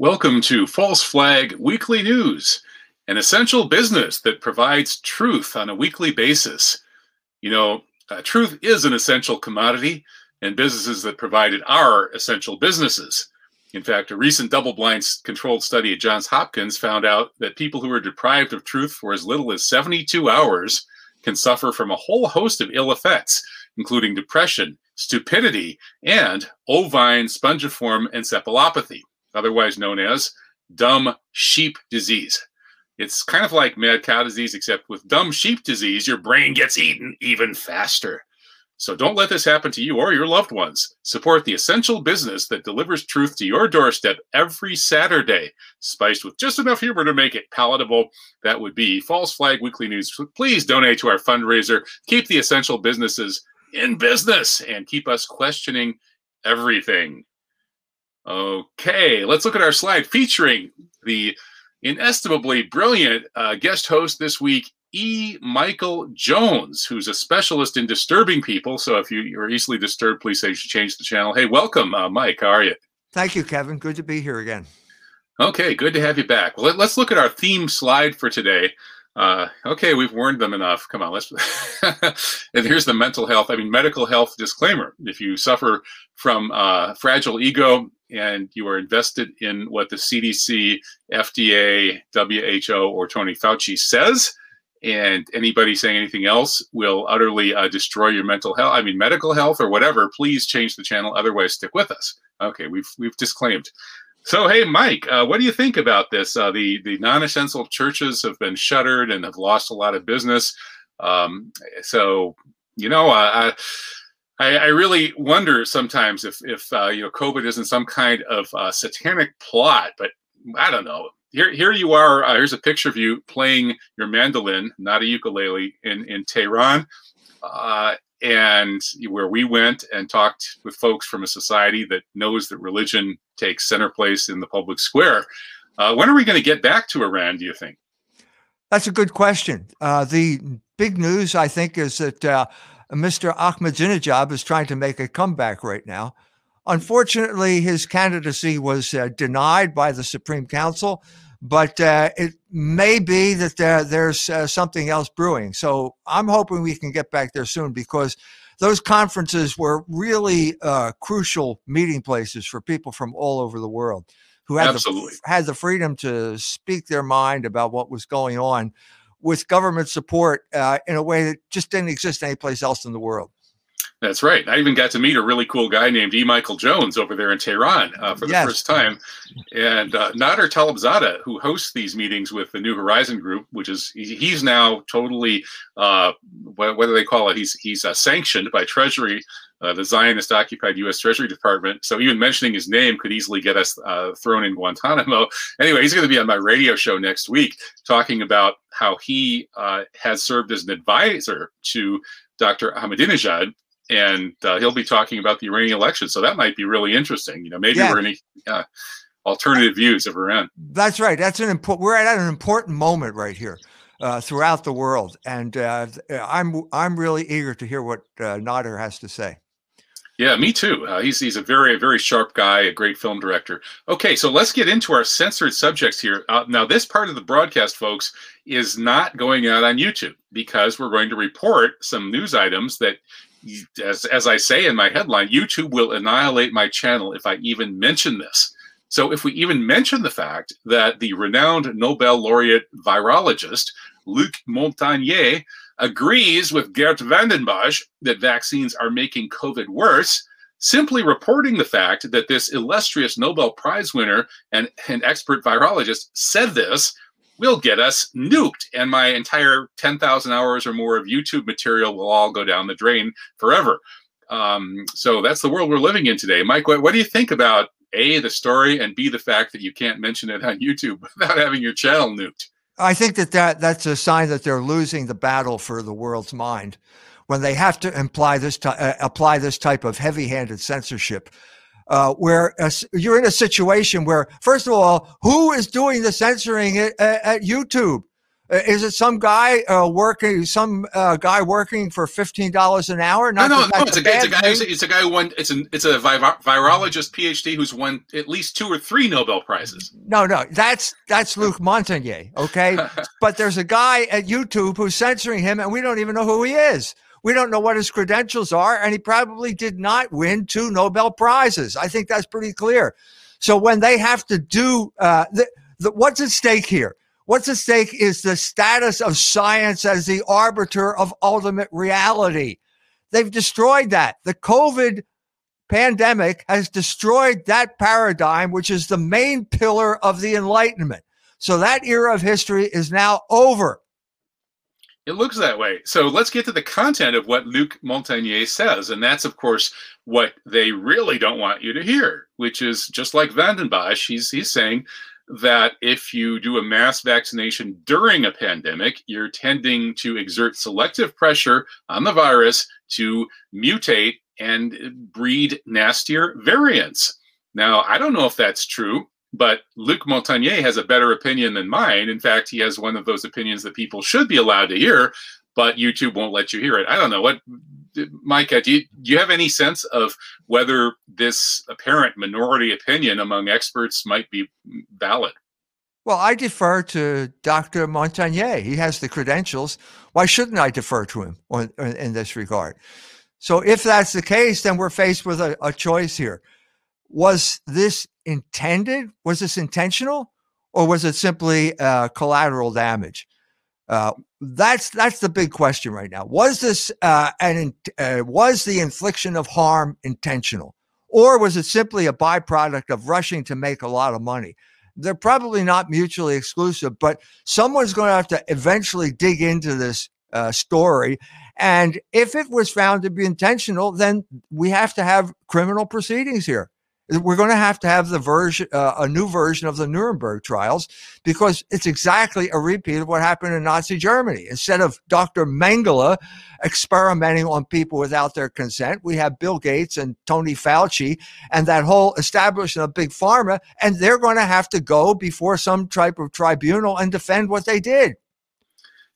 Welcome to False Flag Weekly News, an essential business that provides truth on a weekly basis. You know, uh, truth is an essential commodity, and businesses that provide it are essential businesses. In fact, a recent double blind controlled study at Johns Hopkins found out that people who are deprived of truth for as little as 72 hours can suffer from a whole host of ill effects, including depression, stupidity, and ovine spongiform encephalopathy, otherwise known as dumb sheep disease. It's kind of like mad cow disease, except with dumb sheep disease, your brain gets eaten even faster. So don't let this happen to you or your loved ones. Support the essential business that delivers truth to your doorstep every Saturday, spiced with just enough humor to make it palatable. That would be False Flag Weekly News. Please donate to our fundraiser. Keep the essential businesses in business and keep us questioning everything. Okay, let's look at our slide featuring the inestimably brilliant uh, guest host this week, E. Michael Jones, who's a specialist in disturbing people. So if you, are easily disturbed, please say you should change the channel. Hey, welcome, uh, Mike. How are you? Thank you, Kevin. Good to be here again. Okay, good to have you back. Well, let, us look at our theme slide for today. Uh, okay, we've warned them enough. Come on, let's. and here's the mental health, I mean, medical health disclaimer. If you suffer from uh, fragile ego and you are invested in what the CDC, FDA, WHO, or Tony Fauci says, and anybody saying anything else will utterly uh, destroy your mental health. I mean, medical health or whatever. Please change the channel. Otherwise, stick with us. Okay, we've we've disclaimed. So, hey, Mike, uh, what do you think about this? Uh, the the non-essential churches have been shuttered and have lost a lot of business. Um, so, you know, uh, I, I really wonder sometimes if if uh, you know COVID isn't some kind of uh, satanic plot. But I don't know here, here you are. Uh, here's a picture of you playing your mandolin, not a ukulele, in in Tehran, uh, and where we went and talked with folks from a society that knows that religion takes center place in the public square. Uh, when are we going to get back to Iran? Do you think? That's a good question. Uh, the big news, I think, is that uh, Mr. Ahmadinejad is trying to make a comeback right now. Unfortunately, his candidacy was uh, denied by the Supreme Council but uh, it may be that there, there's uh, something else brewing. So I'm hoping we can get back there soon because those conferences were really uh, crucial meeting places for people from all over the world who had the, had the freedom to speak their mind about what was going on with government support uh, in a way that just didn't exist anyplace else in the world. That's right. I even got to meet a really cool guy named E. Michael Jones over there in Tehran uh, for the yes. first time. And uh, Nader Talebzadeh, who hosts these meetings with the New Horizon Group, which is he's now totally uh, what, what, do they call it? He's he's uh, sanctioned by Treasury, uh, the Zionist occupied U.S. Treasury Department. So even mentioning his name could easily get us uh, thrown in Guantanamo. Anyway, he's going to be on my radio show next week talking about how he uh, has served as an advisor to Dr. Ahmadinejad and uh, he'll be talking about the Iranian election. So that might be really interesting. You know, maybe yeah. we're in uh, alternative views of Iran. That's right. That's an important. We're at an important moment right here. Uh, throughout the world, and uh, I'm I'm really eager to hear what uh, Nader has to say. Yeah, me too. Uh, he's he's a very very sharp guy, a great film director. Okay, so let's get into our censored subjects here. Uh, now, this part of the broadcast, folks, is not going out on YouTube because we're going to report some news items that as, as I say in my headline, YouTube will annihilate my channel if I even mention this. So, if we even mention the fact that the renowned Nobel laureate virologist Luc Montagnier agrees with Geert Vanden Bossche that vaccines are making COVID worse, simply reporting the fact that this illustrious Nobel Prize winner and an expert virologist said this will get us nuked and my entire 10,000 hours or more of YouTube material will all go down the drain forever. Um, so that's the world we're living in today. Mike, what, what do you think about A, the story, and B, the fact that you can't mention it on YouTube without having your channel nuked? I think that, that that's a sign that they're losing the battle for the world's mind when they have to imply this uh, apply this type of heavy-handed censorship uh, where uh, you're in a situation where, first of all, who is doing the censoring at, at YouTube? Uh, Is it some guy uh, working, some uh, guy working for fifteen dollars an hour? No, Not no, that no. It's a, guy, it's a guy. Who's, thing. it's a guy who won. It's an. It's a vi- virologist PhD who's won at least two or three Nobel prizes. No, no, that's that's Luc Montagnier. Okay, but there's a guy at YouTube who's censoring him, and we don't even know who he is. We don't know what his credentials are, and he probably did not win two Nobel prizes. I think that's pretty clear. So when they have to do uh, the, the, what's at stake here? What's at stake is the status of science as the arbiter of ultimate reality. They've destroyed that. The COVID pandemic has destroyed that paradigm, which is the main pillar of the Enlightenment. So that era of history is now over. It looks that way. So let's get to the content of what Luc Montagnier says. And that's, of course, what they really don't want you to hear, which is just like Vanden Bossche, he's, he's saying that if you do a mass vaccination during a pandemic, you're tending to exert selective pressure on the virus to mutate and breed nastier variants. Now, I don't know if that's true, but Luc Montagnier has a better opinion than mine. In fact, he has one of those opinions that people should be allowed to hear, but YouTube won't let you hear it. I don't know what, Micah. Uh, do you do you have any sense of whether this apparent minority opinion among experts might be valid? Well, I defer to Dr. Montagnier. He has the credentials. Why shouldn't I defer to him on, in this regard? So, if that's the case, then we're faced with a, a choice here. Was this intended? Was this intentional? Or was it simply uh, collateral damage? Uh, that's that's the big question right now. Was this uh, an uh, was the infliction of harm intentional, or was it simply a byproduct of rushing to make a lot of money? They're probably not mutually exclusive, but someone's going to have to eventually dig into this uh, story. And if it was found to be intentional, then we have to have criminal proceedings here we're going to have to have the version, uh, a new version of the Nuremberg trials, because it's exactly a repeat of what happened in Nazi Germany. Instead of Dr. Mengele experimenting on people without their consent, we have Bill Gates and Tony Fauci and that whole establishment of big pharma, and they're going to have to go before some type of tribunal and defend what they did.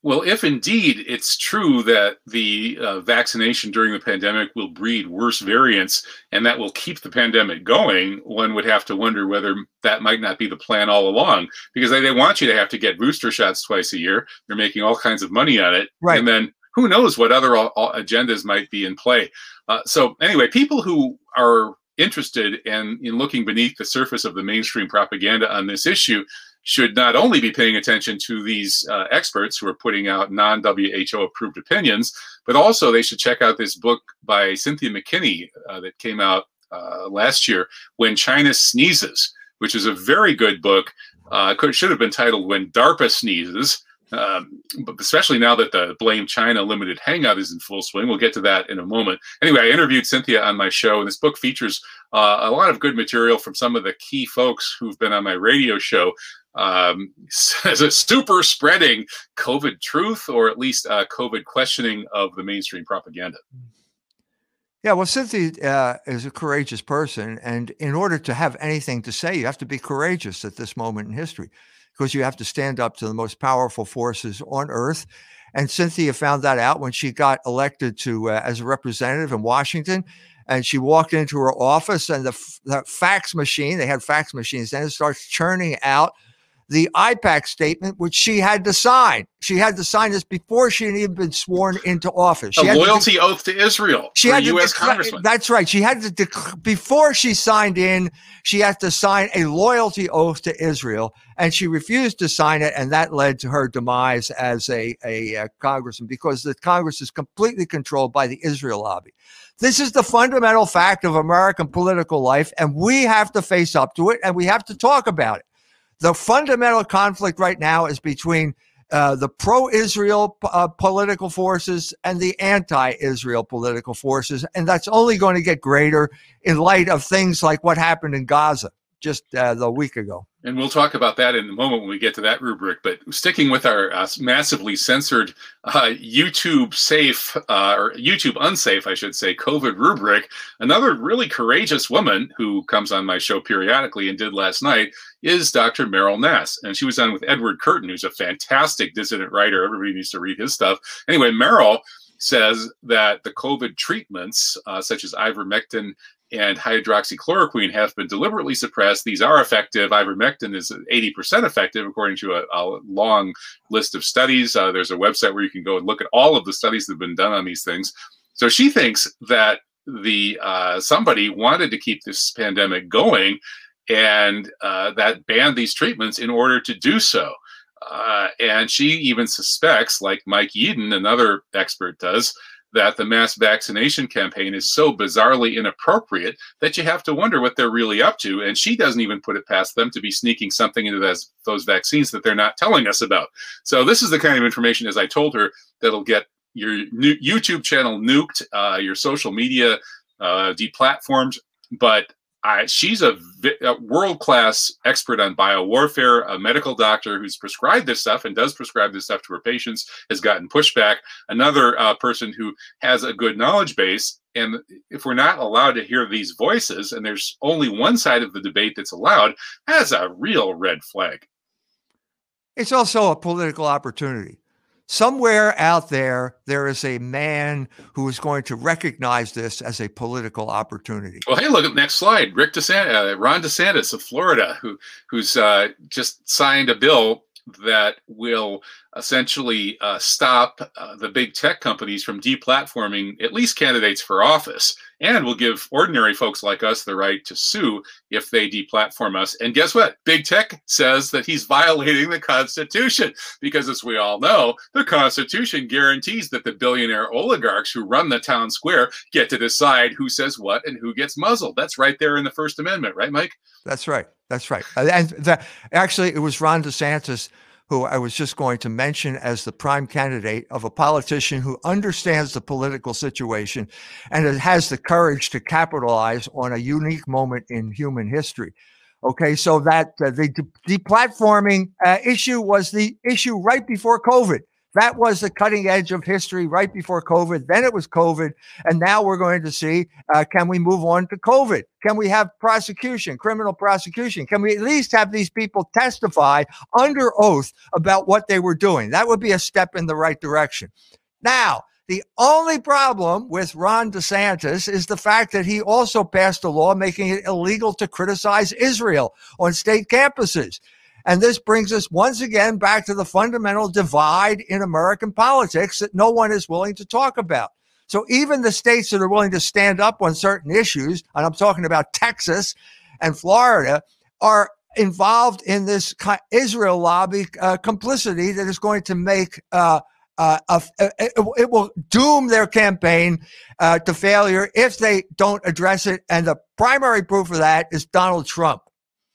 Well, if indeed it's true that the uh, vaccination during the pandemic will breed worse variants and that will keep the pandemic going, one would have to wonder whether that might not be the plan all along because they, they want you to have to get booster shots twice a year. They're making all kinds of money on it. Right. And then who knows what other all, all agendas might be in play. Uh, so, anyway, people who are interested in, in looking beneath the surface of the mainstream propaganda on this issue should not only be paying attention to these uh, experts who are putting out non WHO approved opinions, but also they should check out this book by Cynthia McKinney uh, that came out uh, last year, When China Sneezes, which is a very good book. Uh, could, should have been titled When DARPA Sneezes. Um, but especially now that the Blame China limited hangout is in full swing. We'll get to that in a moment. Anyway, I interviewed Cynthia on my show, and this book features uh, a lot of good material from some of the key folks who've been on my radio show um, as a super spreading COVID truth, or at least uh, COVID questioning of the mainstream propaganda. Yeah, well, Cynthia uh, is a courageous person. And in order to have anything to say, you have to be courageous at this moment in history because you have to stand up to the most powerful forces on earth. And Cynthia found that out when she got elected to uh, as a representative in Washington. And she walked into her office, and the, the fax machine, they had fax machines, then it starts churning out the AIPAC statement, which she had to sign. She had to sign this before she had even been sworn into office. She a loyalty to, oath to Israel. she had a to U.S. declare- congressman. That's right. She had to dec- before she signed in. She had to sign a loyalty oath to Israel, and she refused to sign it, and that led to her demise as a a, uh congressman because the Congress is completely controlled by the Israel lobby. This is the fundamental fact of American political life, and we have to face up to it, and we have to talk about it. The fundamental conflict right now is between uh, the pro Israel uh, political forces and the anti Israel political forces. And that's only going to get greater in light of things like what happened in Gaza. Just uh, the week ago. And we'll talk about that in a moment when we get to that rubric. But sticking with our uh, massively censored uh, YouTube safe uh, or YouTube unsafe, I should say, COVID rubric, another really courageous woman who comes on my show periodically and did last night is Dr. Meryl Nass. And she was on with Edward Curtin, who's a fantastic dissident writer. Everybody needs to read his stuff. Anyway, Meryl says that the COVID treatments, uh, such as ivermectin and hydroxychloroquine have been deliberately suppressed. These are effective. Ivermectin is 80% effective, according to a, a long list of studies. Uh, there's a website where you can go and look at all of the studies that have been done on these things. So she thinks that the uh, somebody wanted to keep this pandemic going, and uh, that banned these treatments in order to do so. Uh, and she even suspects, like Mike Yeadon, another expert, does, that the mass vaccination campaign is so bizarrely inappropriate that you have to wonder what they're really up to. And she doesn't even put it past them to be sneaking something into those, those vaccines that they're not telling us about. So this is the kind of information, as I told her, that'll get your YouTube channel nuked, uh, your social media uh, deplatformed. But I, she's a, a world class expert on biowarfare, a medical doctor who's prescribed this stuff and does prescribe this stuff to her patients, has gotten pushback. Another uh, person who has a good knowledge base. And if we're not allowed to hear these voices and there's only one side of the debate that's allowed, that's a real red flag. It's also a political opportunity somewhere out there, there is a man who is going to recognize this as a political opportunity. Well, hey, look at the next slide. Rick DeSantis, uh, Ron DeSantis of Florida, who who's uh, just signed a bill that will essentially uh, stop uh, the big tech companies from deplatforming at least candidates for office and will give ordinary folks like us the right to sue if they deplatform us. And guess what? Big tech says that he's violating the Constitution because, as we all know, the Constitution guarantees that the billionaire oligarchs who run the town square get to decide who says what and who gets muzzled. That's right there in the First Amendment, right, Mike? That's right. That's right. And that, actually, it was Ron DeSantis who I was just going to mention as the prime candidate of a politician who understands the political situation and has the courage to capitalize on a unique moment in human history. Okay, so that uh, the deplatforming uh, issue was the issue right before COVID. That was the cutting edge of history right before COVID. Then it was COVID. And now we're going to see uh, can we move on to COVID? Can we have prosecution, criminal prosecution? Can we at least have these people testify under oath about what they were doing? That would be a step in the right direction. Now, the only problem with Ron DeSantis is the fact that he also passed a law making it illegal to criticize Israel on state campuses. And this brings us once again back to the fundamental divide in American politics that no one is willing to talk about. So even the states that are willing to stand up on certain issues, and I'm talking about Texas and Florida, are involved in this Israel lobby uh, complicity that is going to make uh, uh, a, it, it, will doom their campaign uh, to failure if they don't address it. And the primary proof of that is Donald Trump.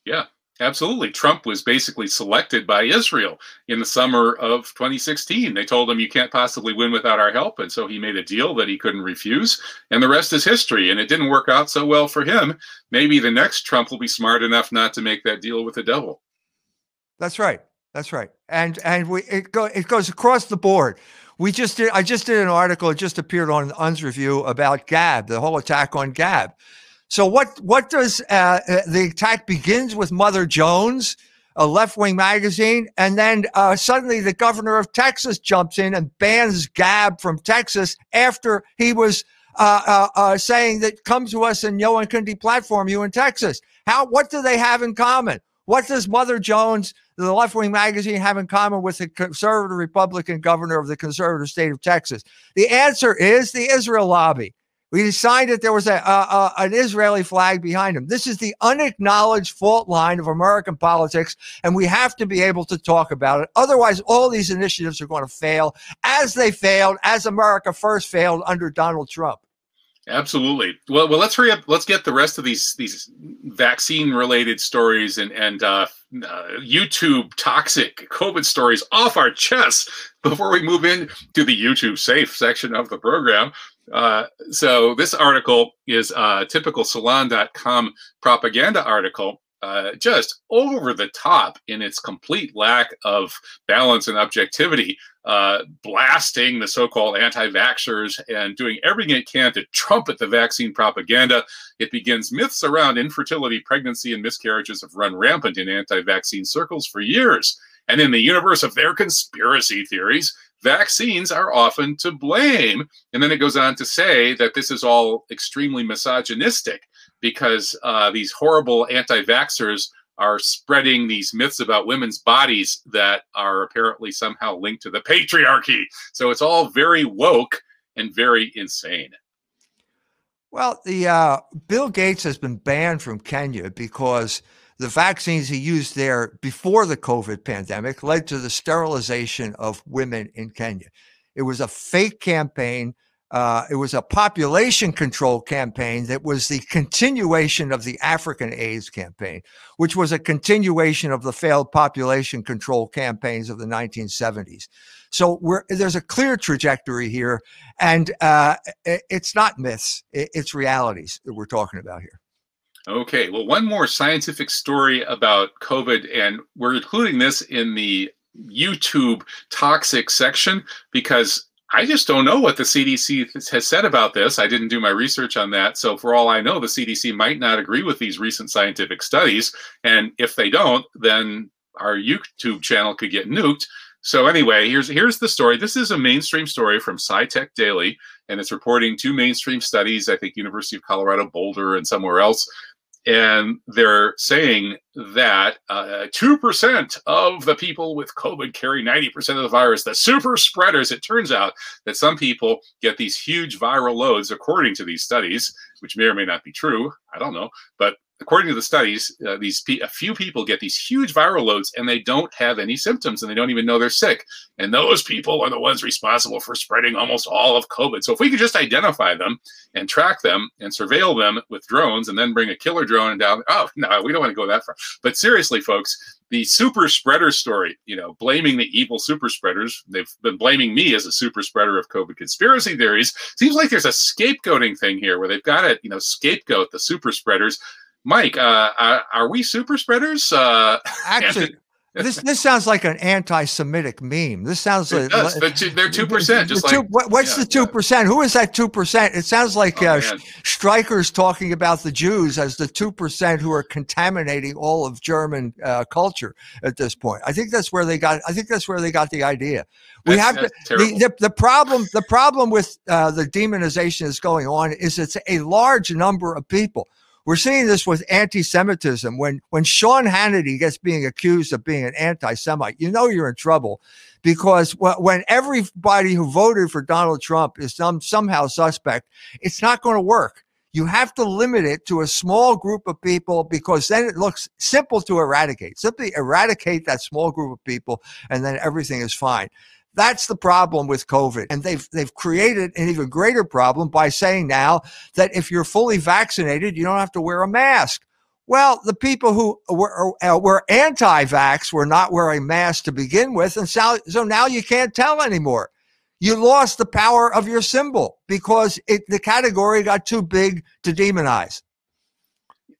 Yeah. Absolutely. Trump was basically selected by Israel in the summer of 2016. They told him, you can't possibly win without our help. And so he made a deal that he couldn't refuse. And the rest is history. And it didn't work out so well for him. Maybe the next Trump will be smart enough not to make that deal with the devil. That's right. That's right. And and we it go it goes across the board. We just did I just did an article, it just appeared on Unz Review about Gab, the whole attack on Gab. So what what does uh, uh, the attack begins with Mother Jones, a left wing magazine, and then uh, suddenly the governor of Texas jumps in and bans Gab from Texas after he was uh, uh, uh, saying that come to us and no one can deplatform you in Texas. How what do they have in common? What does Mother Jones, the left wing magazine, have in common with the conservative Republican governor of the conservative state of Texas? The answer is the Israel lobby. We decided there was a, a, an Israeli flag behind him. This is the unacknowledged fault line of American politics, and we have to be able to talk about it. Otherwise, all these initiatives are going to fail as they failed, as America first failed under Donald Trump. Absolutely. Well, well, let's hurry up. Let's get the rest of these these vaccine related stories and and uh, uh, YouTube toxic COVID stories off our chests before we move in to the YouTube safe section of the program. Uh, so this article is a typical salon.com propaganda article uh, just over the top in its complete lack of balance and objectivity, uh, blasting the so called anti vaxxers and doing everything it can to trumpet the vaccine propaganda. It begins myths around infertility, pregnancy, and miscarriages have run rampant in anti vaccine circles for years. And in the universe of their conspiracy theories, vaccines are often to blame. And then it goes on to say that this is all extremely misogynistic because uh, these horrible anti vaxxers are spreading these myths about women's bodies that are apparently somehow linked to the patriarchy. So it's all very woke and very insane. Well, the uh, Bill Gates has been banned from Kenya because the vaccines he used there before the COVID pandemic led to the sterilization of women in Kenya. It was a fake campaign. Uh, it was a population control campaign that was the continuation of the African AIDS campaign, which was a continuation of the failed population control campaigns of the 1970s. So there's a clear trajectory here, and uh, it's not myths; it's realities that we're talking about here. Okay, well, one more scientific story about COVID, and we're including this in the YouTube toxic section because I just don't know what the CDC has said about this. I didn't do my research on that. So, for all I know, the CDC might not agree with these recent scientific studies. And if they don't, then our YouTube channel could get nuked. So anyway, here's here's the story. This is a mainstream story from SciTech Daily, and it's reporting two mainstream studies. I think University of Colorado Boulder and somewhere else and they're saying that uh, 2% of the people with COVID carry 90% of the virus. The super spreaders, it turns out that some people get these huge viral loads, according to these studies, which may or may not be true. I don't know. But according to the studies, uh, these a few people get these huge viral loads and they don't have any symptoms and they don't even know they're sick. And those people are the ones responsible for spreading almost all of COVID. So if we could just identify them and track them and surveil them with drones and then bring a killer drone down, oh no, we don't want to go that far. But seriously, folks, the super spreader story, you know, blaming the evil super spreaders. They've been blaming me as a super spreader of COVID conspiracy theories. Seems like there's a scapegoating thing here where they've got to, you know, scapegoat the super spreaders Mike, uh, are we super spreaders? Uh, Actually, this this sounds like an anti-Semitic meme. This sounds it like does. Two, they're two percent. Just two, like what's yeah, the two percent? Who is that two percent? It sounds like oh, uh, Streicher's talking about the Jews as the two percent who are contaminating all of German uh, culture at this point. I think that's where they got. I think that's where they got the idea. We that's, have to. The, the, the, problem. The problem with uh, the demonization that's going on is it's a large number of people we're seeing this with anti-Semitism. When when Sean Hannity gets being accused of being an anti-Semite, you know you're in trouble because when everybody who voted for Donald Trump is some somehow suspect, it's not going to work. You have to limit it to a small group of people because then it looks simple to eradicate. Simply eradicate that small group of people, and then everything is fine. That's the problem with COVID. And they've, they've created an even greater problem by saying now that if you're fully vaccinated, you don't have to wear a mask. Well, the people who were, uh, were anti vax were not wearing masks to begin with. And so, so now you can't tell anymore. You lost the power of your symbol because it, the category got too big to demonize.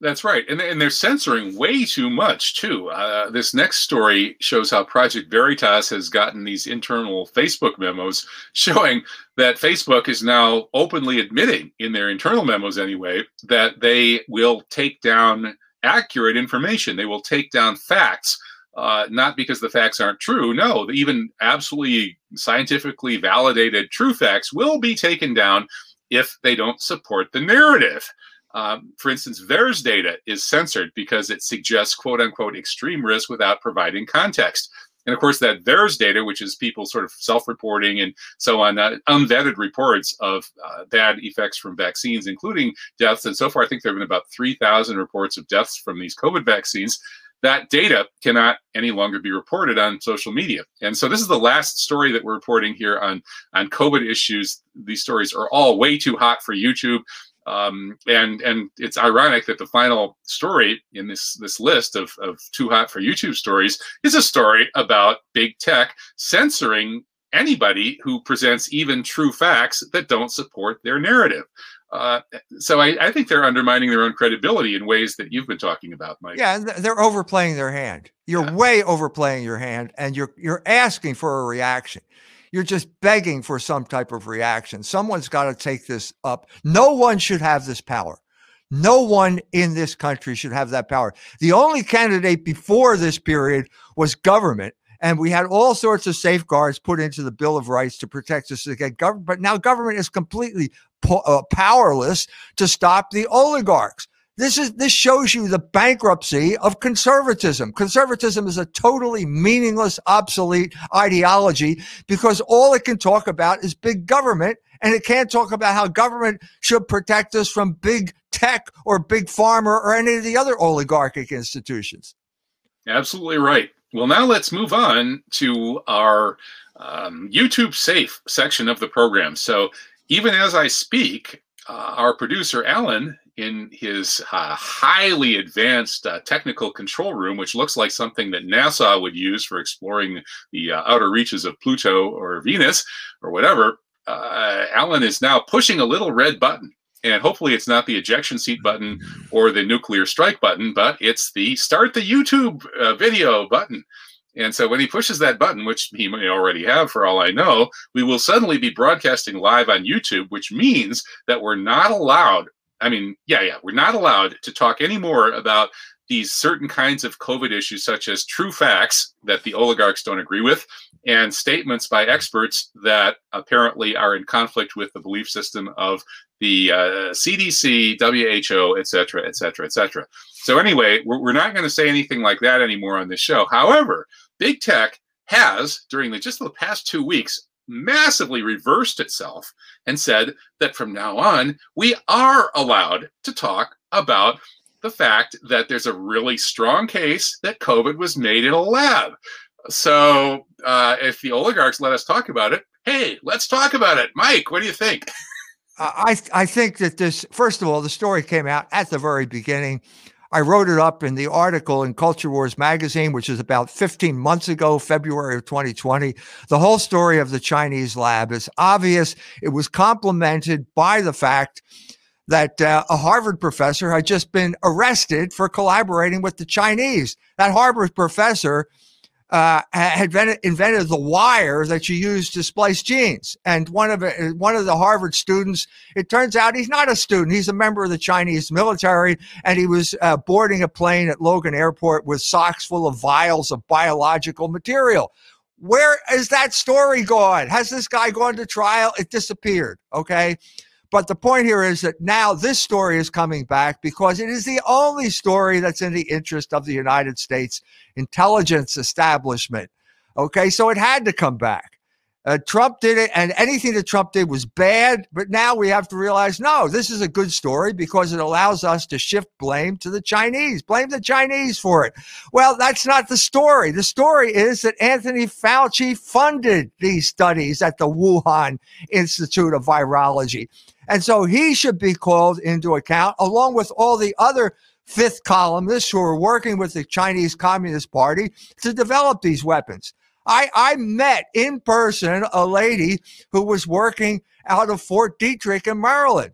That's right, and and they're censoring way too much too. Uh, this next story shows how Project Veritas has gotten these internal Facebook memos showing that Facebook is now openly admitting, in their internal memos anyway, that they will take down accurate information. They will take down facts. Uh, not because the facts aren't true. No, even absolutely scientifically validated true facts will be taken down if they don't support the narrative. Um, for instance, VAERS data is censored because it suggests quote unquote extreme risk without providing context. And of course, that VAERS data, which is people sort of self reporting and so on, uh, unvetted reports of uh, bad effects from vaccines, including deaths. And so far, I think there have been about 3,000 reports of deaths from these COVID vaccines. That data cannot any longer be reported on social media. And so, this is the last story that we're reporting here on, on COVID issues. These stories are all way too hot for YouTube. Um, and and it's ironic that the final story in this this list of, of too hot for YouTube stories is a story about big tech censoring anybody who presents even true facts that don't support their narrative. Uh, so I, I, think they're undermining their own credibility in ways that you've been talking about, Mike. Yeah, they're overplaying their hand. You're yeah. way overplaying your hand, and you're you're asking for a reaction. You're just begging for some type of reaction. Someone's got to take this up. No one should have this power. No one in this country should have that power. The only candidate before this period was government. And we had all sorts of safeguards put into the Bill of Rights to protect us against government. But now government is completely po- uh, powerless to stop the oligarchs. This is this shows you the bankruptcy of conservatism. Conservatism is a totally meaningless, obsolete ideology because all it can talk about is big government and it can't talk about how government should protect us from big tech or big pharma or any of the other oligarchic institutions. Absolutely right. Well, now let's move on to our um, YouTube safe section of the program. So even as I speak, uh, our producer Alan in his uh, highly advanced uh, technical control room, which looks like something that NASA would use for exploring the uh, outer reaches of Pluto or Venus or whatever. Uh, Alan is now pushing a little red button. And hopefully, it's not the ejection seat button or the nuclear strike button, but it's the start the YouTube uh, video button. And so when he pushes that button, which he may already have for all I know, we will suddenly be broadcasting live on YouTube, which means that we're not allowed. I mean, yeah, yeah, we're not allowed to talk anymore about these certain kinds of COVID issues, such as true facts that the oligarchs don't agree with, and statements by experts that apparently are in conflict with the belief system of the uh, CDC, WHO, et cetera, et cetera, et cetera. So, anyway, we're, we're not going to say anything like that anymore on this show. However, big tech has, during the, just the past two weeks, massively reversed itself and said that from now on, we are allowed to talk about the fact that there's a really strong case that COVID was made in a lab. So uh, if the oligarchs let us talk about it, hey, let's talk about it. Mike, what do you think? I I think that this first of all, the story came out at the very beginning. I wrote it up in the article in Culture Wars magazine, which is about 15 months ago, February of 2020. The whole story of the Chinese lab is obvious. It was complemented by the fact that uh, a Harvard professor had just been arrested for collaborating with the Chinese. That Harvard professor uh, had invented the wire that you use to splice genes. And one of one of the Harvard students, it turns out he's not a student. He's a member of the Chinese military, and he was uh, boarding a plane at Logan Airport with socks full of vials of biological material. Where is that story gone? Has this guy gone to trial? It disappeared. Okay. But the point here is that now this story is coming back because it is the only story that's in the interest of the United States intelligence establishment. Okay, so it had to come back. Uh, Trump did it, and anything that Trump did was bad. But now we have to realize no, this is a good story because it allows us to shift blame to the Chinese. Blame the Chinese for it. Well, that's not the story. The story is that Anthony Fauci funded these studies at the Wuhan Institute of Virology. And so he should be called into account along with all the other fifth columnists who are working with the Chinese Communist Party to develop these weapons. I, I met in person a lady who was working out of Fort Detrick in Maryland.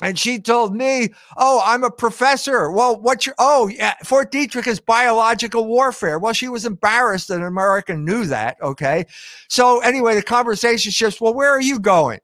And she told me, Oh, I'm a professor. Well, what's your, oh, yeah, Fort Detrick is biological warfare. Well, she was embarrassed that an American knew that. Okay. So, anyway, the conversation shifts. Well, where are you going?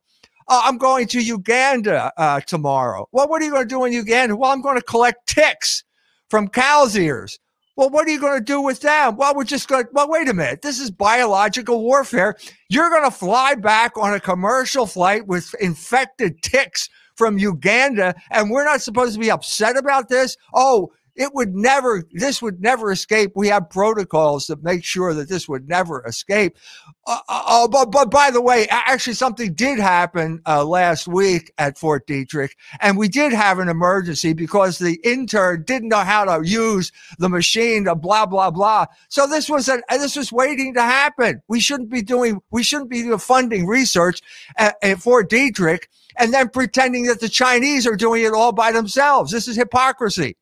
Uh, I'm going to Uganda uh, tomorrow. Well, what are you going to do in Uganda? Well, I'm going to collect ticks from cow's ears. Well, what are you going to do with them? Well, we're just going to, well, wait a minute. This is biological warfare. You're going to fly back on a commercial flight with infected ticks from Uganda, and we're not supposed to be upset about this. Oh, it would never, this would never escape. We have protocols that make sure that this would never escape. Uh, uh, uh but, but by the way, actually, something did happen uh, last week at Fort Detrick, and we did have an emergency because the intern didn't know how to use the machine, to blah blah blah. So this was a, this was waiting to happen. We shouldn't be doing, we shouldn't be funding research at, at Fort Detrick and then pretending that the Chinese are doing it all by themselves. This is hypocrisy.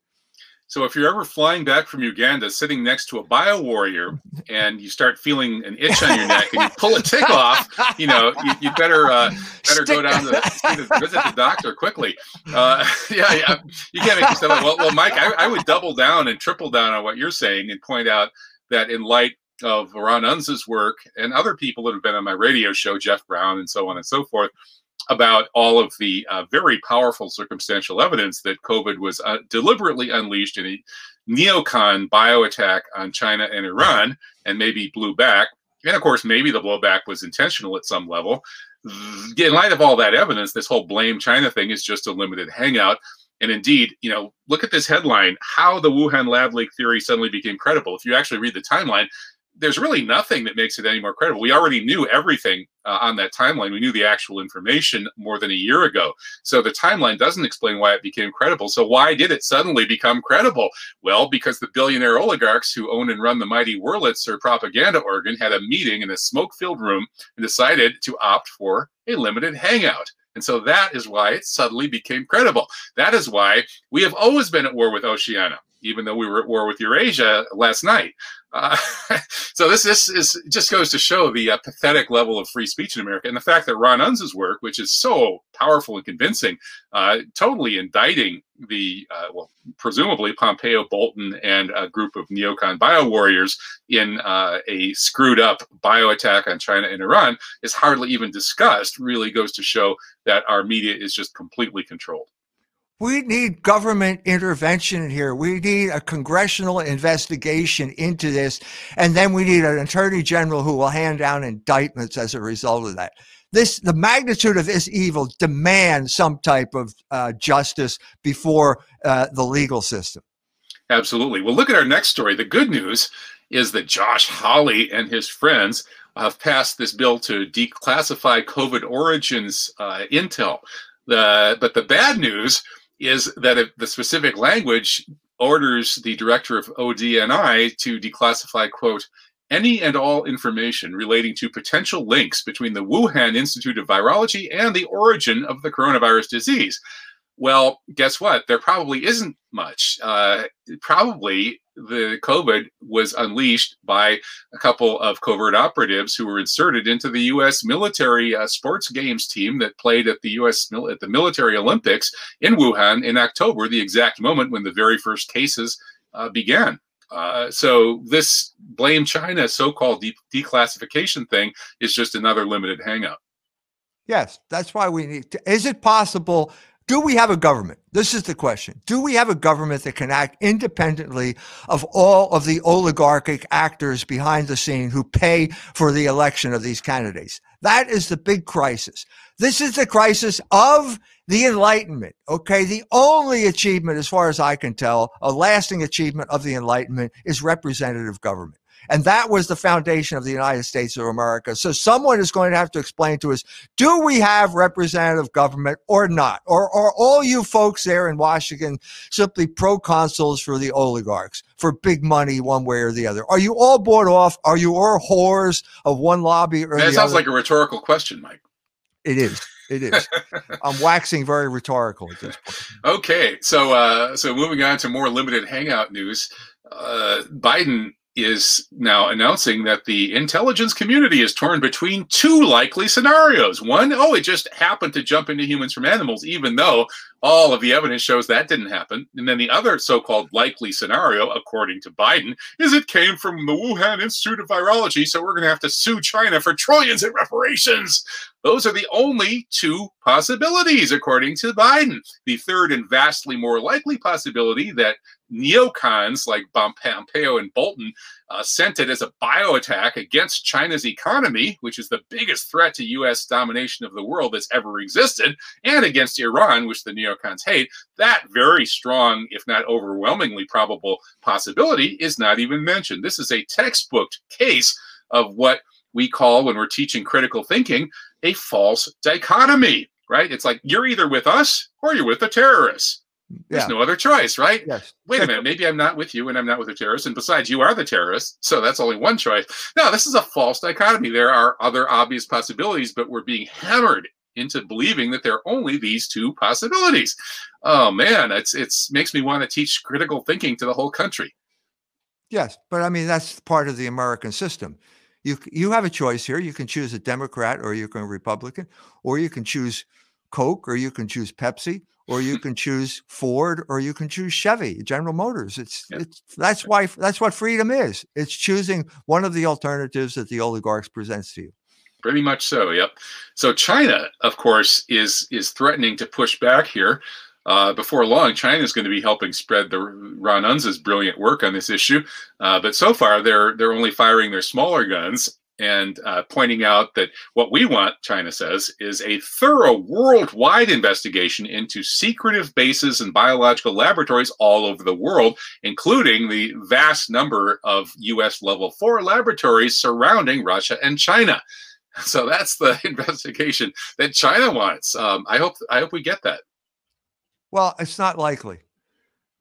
So if you're ever flying back from Uganda, sitting next to a bio warrior, and you start feeling an itch on your neck, and you pull a tick off, you know you, you better uh, better Stick. go down to, to visit the doctor quickly. Uh, yeah, yeah, you can't make yourself. Well, well, Mike, I, I would double down and triple down on what you're saying, and point out that in light of Ron Unz's work and other people that have been on my radio show, Jeff Brown, and so on and so forth, about all of the uh, very powerful circumstantial evidence that COVID was uh, deliberately unleashed in a neocon bio attack on China and Iran, and maybe blew back. And of course, maybe the blowback was intentional at some level. In light of all that evidence, this whole blame China thing is just a limited hangout. And indeed, you know, look at this headline how the Wuhan lab leak theory suddenly became credible. If you actually read the timeline, there's really nothing that makes it any more credible. We already knew everything uh, on that timeline. We knew the actual information more than a year ago. So the timeline doesn't explain why it became credible. So why did it suddenly become credible? Well, because the billionaire oligarchs who own and run the mighty Wurlitzer propaganda organ had a meeting in a smoke-filled room and decided to opt for a limited hangout. And so that is why it suddenly became credible. That is why we have always been at war with Oceania even though we were at war with Eurasia last night. Uh, so this this is just goes to show the uh, pathetic level of free speech in America, and the fact that Ron Unz's work, which is so powerful and convincing, uh, totally indicting the uh, well, presumably Pompeo, Bolton, and a group of neocon bio warriors in uh, a screwed up bio attack on China and Iran, is hardly even discussed. Really goes to show that our media is just completely controlled. We need government intervention here. We need a congressional investigation into this. And then we need an attorney general who will hand down indictments as a result of that. This, the magnitude of this evil demands some type of uh, justice before uh, the legal system. Absolutely. Well, look at our next story. The good news is that Josh Hawley and his friends have passed this bill to declassify COVID origins uh, intel. The, but the bad news is that the specific language orders the director of ODNI to declassify, quote, any and all information relating to potential links between the Wuhan Institute of Virology and the origin of the coronavirus disease. Well, guess what? There probably isn't much. Uh, probably the COVID was unleashed by a couple of covert operatives who were inserted into the U.S. military uh, sports games team that played at the U.S. Mil- at the military Olympics in Wuhan in October, the exact moment when the very first cases uh, began. Uh, so this blame China so-called de- declassification thing is just another limited hangout. Yes, that's why we need to. Is it possible do we have a government? This is the question. Do we have a government that can act independently of all of the oligarchic actors behind the scene who pay for the election of these candidates? That is the big crisis. This is the crisis of the Enlightenment. Okay. The only achievement, as far as I can tell, a lasting achievement of the Enlightenment is representative government. And that was the foundation of the United States of America. So someone is going to have to explain to us, do we have representative government or not? Or are all you folks there in Washington simply proconsuls for the oligarchs, for big money one way or the other? Are you all bought off? Are you all whores of one lobby or that sounds other? like a rhetorical question, Mike. It is. It is. I'm waxing very rhetorical at this point. Okay, so uh, so moving on to more limited hangout news. Uh, Biden is now announcing that the intelligence community is torn between two likely scenarios. One, oh, it just happened to jump into humans from animals, even though all of the evidence shows that didn't happen. And then the other so called likely scenario, according to Biden, is it came from the Wuhan Institute of Virology, so we're going to have to sue China for trillions in reparations. Those are the only two possibilities, according to Biden. The third and vastly more likely possibility that neocons like Pompeo and Bolton uh, sent it as a bio attack against China's economy, which is the biggest threat to U.S. domination of the world that's ever existed, and against Iran, which the neocons hate. That very strong, if not overwhelmingly probable possibility is not even mentioned. This is a textbook case of what we call, when we're teaching critical thinking, a false dichotomy, right? It's like you're either with us or you're with the terrorists. There's yeah. no other choice, right? Yes. Wait a minute, maybe I'm not with you and I'm not with the terrorists. And besides, you are the terrorist. So that's only one choice. No, this is a false dichotomy. There are other obvious possibilities, but we're being hammered into believing that there are only these two possibilities. Oh man, it's it's makes me want to teach critical thinking to the whole country. Yes, but I mean that's part of the American system. You you have a choice here. You can choose a Democrat or you can a Republican, or you can choose Coke or you can choose Pepsi or you can choose Ford or you can choose Chevy, General Motors. It's yep. it's that's why that's what freedom is. It's choosing one of the alternatives that the oligarchs presents to you. Pretty much so. Yep. So China, of course, is is threatening to push back here. Uh, before long, China is going to be helping spread the Ron Unz's brilliant work on this issue. Uh, but so far, they're they're only firing their smaller guns and uh, pointing out that what we want, China says, is a thorough worldwide investigation into secretive bases and biological laboratories all over the world, including the vast number of U.S. level four laboratories surrounding Russia and China. So that's the investigation that China wants. Um, I hope I hope we get that. Well, it's not likely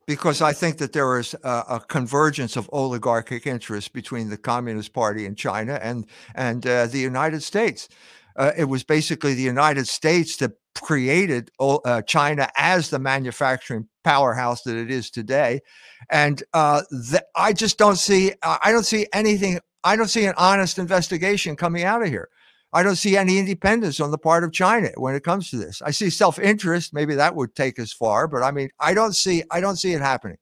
because I think that there is a, a, convergence of oligarchic interests between the Communist Party in China and and uh, the United States. Uh, it was basically the United States that created uh, China as the manufacturing powerhouse that it is today, and uh, I just don't see I don't see anything. I don't see an honest investigation coming out of here. I don't see any independence on the part of China when it comes to this. I see self-interest. Maybe that would take us far, but I mean, I don't see I don't see it happening.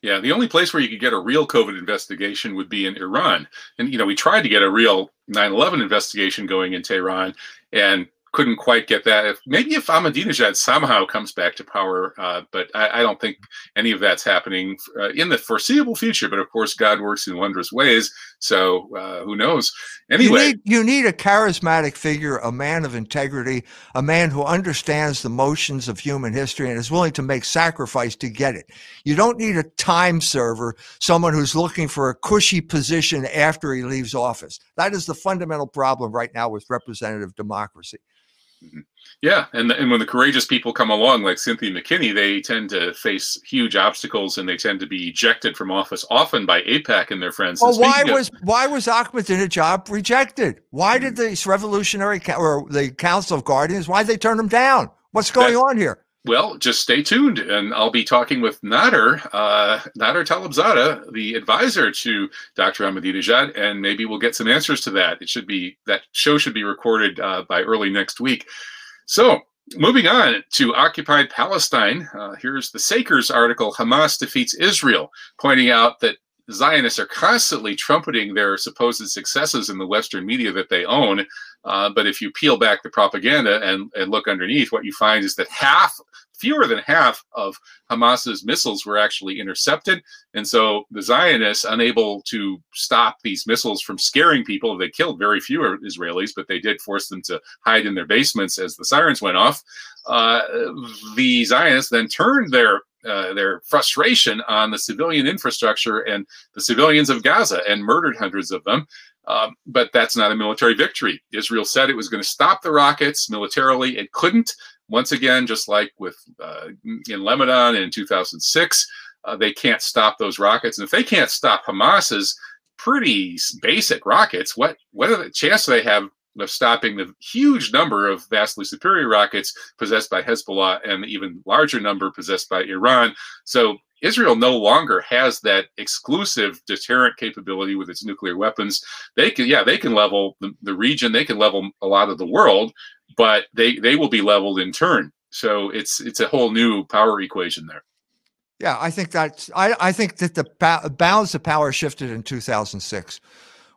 Yeah, the only place where you could get a real COVID investigation would be in Iran. And you know, we tried to get a real 9/11 investigation going in Tehran, and couldn't quite get that. If maybe if Ahmadinejad somehow comes back to power, uh, but I, I, don't think any of that's happening uh, in the foreseeable future. But of course, God works in wondrous ways, so uh, who knows? Anyway, you need, you need, a charismatic figure, a man of integrity, a man who understands the motions of human history and is willing to make sacrifice to get it. You don't need a time server, someone who's looking for a cushy position after he leaves office. That is the fundamental problem right now with representative democracy. Mm-hmm. Yeah, and and when the courageous people come along, like Cynthia McKinney, they tend to face huge obstacles and they tend to be ejected from office, often by AIPAC and their friends. Well, why of, was why was Ahmadinejad rejected? Why did mm-hmm. the Revolutionary or the Council of Guardians? Why did they turn him down? What's going that, on here? Well, just stay tuned, and I'll be talking with Nader, uh, Nader Talebzadeh, the advisor to Dr. Ahmadinejad, and maybe we'll get some answers to that. It should be that show should be recorded uh, by early next week. So, moving on to occupied Palestine, uh, here's the Sakers article: Hamas defeats Israel, pointing out that Zionists are constantly trumpeting their supposed successes in the Western media that they own. Uh, but if you peel back the propaganda and, and look underneath, what you find is that half, fewer than half of Hamas's missiles were actually intercepted. And so the Zionists, unable to stop these missiles from scaring people, they killed very few Israelis, but they did force them to hide in their basements as the sirens went off. Uh, the Zionists then turned their uh, their frustration on the civilian infrastructure and the civilians of Gaza and murdered hundreds of them. Um, but that's not a military victory. Israel said it was going to stop the rockets militarily. It couldn't. Once again, just like with uh, in Lebanon in 2006, uh, they can't stop those rockets. And if they can't stop Hamas's pretty basic rockets, what what are the chances they have of stopping the huge number of vastly superior rockets possessed by Hezbollah and the even larger number possessed by Iran. So Israel no longer has that exclusive deterrent capability with its nuclear weapons. They can, yeah, they can level the, the region, they can level a lot of the world, but they they will be leveled in turn. So it's it's a whole new power equation there. Yeah, I think that's I, I think that the balance of power shifted in 2006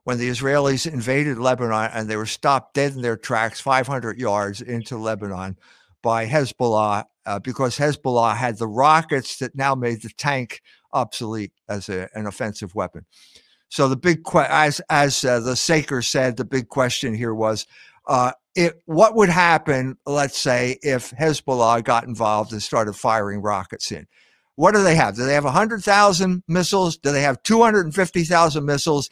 when the Israelis invaded Lebanon and they were stopped dead in their tracks 500 yards into Lebanon by Hezbollah uh, because Hezbollah had the rockets that now made the tank obsolete as a, an offensive weapon. So the big que- as as uh, the Saker said, the big question here was, uh, it, what would happen, let's say, if Hezbollah got involved and started firing rockets in? What do they have? Do they have 100,000 missiles? Do they have 250,000 missiles?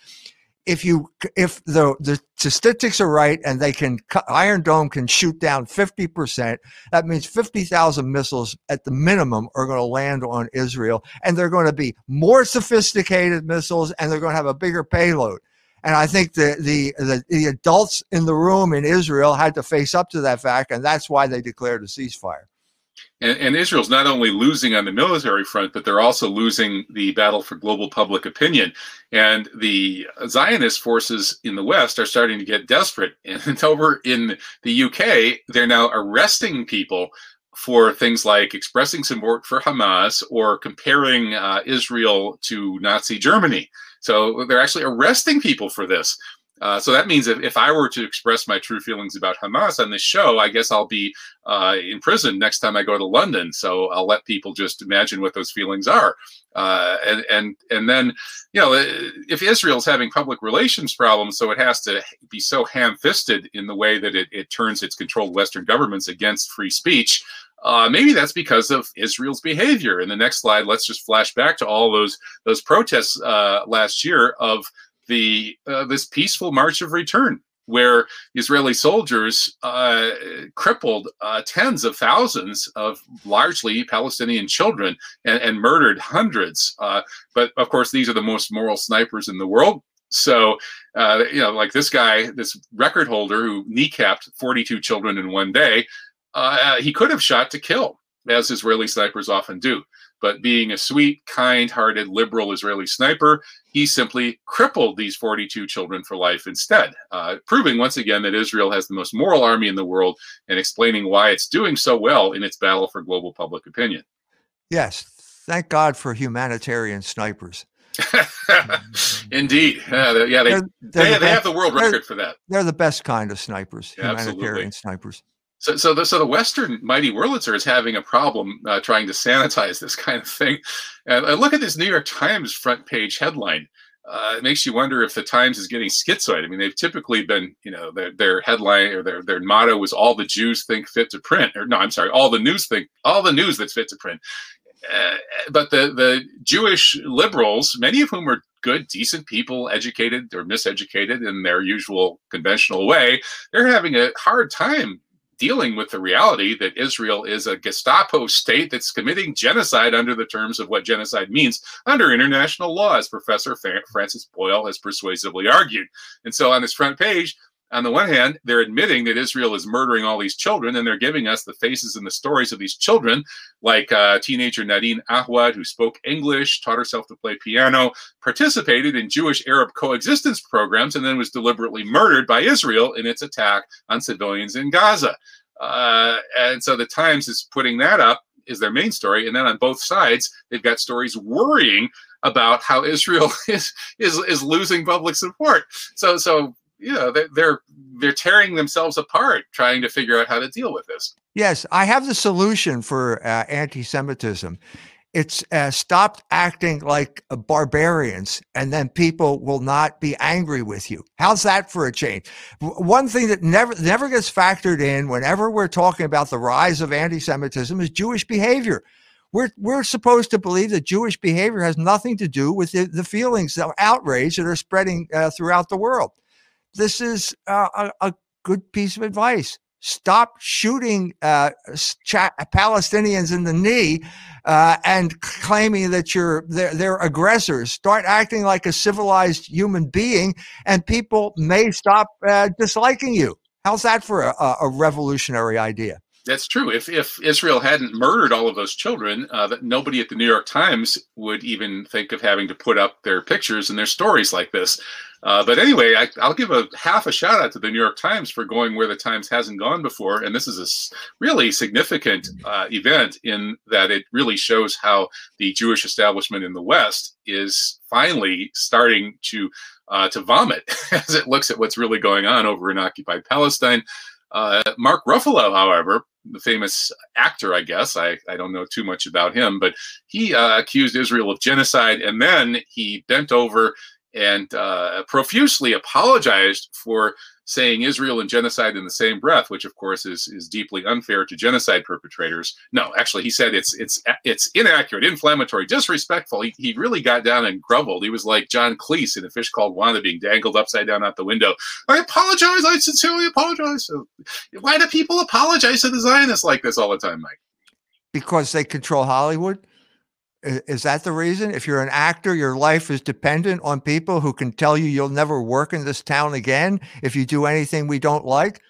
If you if the the statistics are right and they can Iron Dome can shoot down 50%, that means 50,000 missiles at the minimum are going to land on Israel and they're going to be more sophisticated missiles and they're going to have a bigger payload. And I think the, the, the the adults in the room in Israel had to face up to that fact, and that's why they declared a ceasefire. And, and, Israel's not only losing on the military front, but they're also losing the battle for global public opinion. And the Zionist forces in the West are starting to get desperate. And over in the UK, they're now arresting people for things like expressing support for Hamas or comparing uh, Israel to Nazi Germany. So they're actually arresting people for this. Uh, so that means if, if I were to express my true feelings about Hamas on this show, I guess I'll be uh, in prison next time I go to London. So I'll let people just imagine what those feelings are. Uh, and and and then, you know, if Israel's having public relations problems, so it has to be so ham-fisted in the way that it, it turns its controlled Western governments against free speech. Uh, maybe that's because of Israel's behavior. In the next slide, let's just flash back to all those those protests uh, last year of the uh, this peaceful march of return where Israeli soldiers uh, crippled uh, tens of thousands of largely Palestinian children and, and murdered hundreds. Uh, but of course, these are the most moral snipers in the world. So, uh, you know, like this guy, this record holder who kneecapped 42 children in one day, uh, he could have shot to kill, as Israeli snipers often do. But being a sweet, kind hearted, liberal Israeli sniper, he simply crippled these 42 children for life instead, uh, proving once again that Israel has the most moral army in the world and explaining why it's doing so well in its battle for global public opinion. Yes. Thank God for humanitarian snipers. Indeed. Uh, yeah, they, they're, they're they, the they have the world record for that. They're the best kind of snipers, yeah, humanitarian absolutely. snipers. So, so the, so the Western mighty Wurlitzer is having a problem uh, trying to sanitize this kind of thing. And uh, look at this New York Times front page headline. Uh, it makes you wonder if the Times is getting schizoid. I mean, they've typically been, you know, their, their headline or their, their motto was "All the Jews think fit to print," or no, I'm sorry, all the news think, all the news that's fit to print. Uh, but the the Jewish liberals, many of whom are good, decent people, educated or miseducated in their usual conventional way, they're having a hard time dealing with the reality that Israel is a Gestapo state that's committing genocide under the terms of what genocide means under international law, as Professor Francis Boyle has persuasively argued. And so on this front page, on the one hand, they're admitting that Israel is murdering all these children, and they're giving us the faces and the stories of these children, like uh, teenager Nadine Ahwad, who spoke English, taught herself to play piano, participated in Jewish Arab coexistence programs, and then was deliberately murdered by Israel in its attack on civilians in Gaza. Uh, and so the Times is putting that up is their main story, and then on both sides, they've got stories worrying about how Israel is is is losing public support. So so you know they're they're tearing themselves apart trying to figure out how to deal with this. Yes i have the solution for uh, anti-semitism. It's uh, stopped acting like uh, barbarians and then people will not be angry with you. How's that for a change? One thing that never never gets factored in whenever we're talking about the rise of anti-semitism is jewish behavior. We're, we're supposed to believe that Jewish behavior has nothing to do with the, the feelings of outrage that are spreading uh, throughout the world this is a, a good piece of advice. Stop shooting uh, Palestinians in the knee uh, and claiming that you're they're, they're, aggressors. Start acting like a civilized human being, and people may stop uh, disliking you. How's that for a, a revolutionary idea? That's true. If if Israel hadn't murdered all of those children, uh, that nobody at the New York Times would even think of having to put up their pictures and their stories like this. Uh, but anyway, I, will give a half a shout out to the New York Times for going where the Times hasn't gone before, and this is a really significant uh, event in that it really shows how the Jewish establishment in the West is finally starting to uh, to vomit as it looks at what's really going on over in occupied Palestine. Uh, Mark Ruffalo, however, the famous actor, I guess. I, I don't know too much about him, but he uh, accused Israel of genocide and then he bent over and uh, profusely apologized for saying Israel and genocide in the same breath, which of course is is deeply unfair to genocide perpetrators. No, actually, he said it's it's it's inaccurate, inflammatory, disrespectful. He, he really got down and groveled. He was like John Cleese in A Fish Called Wanda being dangled upside down out the window. I apologize. I sincerely apologize. Why do people apologize to the Zionists like this all the time, Mike? Because they control Hollywood. Is that the reason? If you're an actor, your life is dependent on people who can tell you you'll never work in this town again if you do anything we don't like.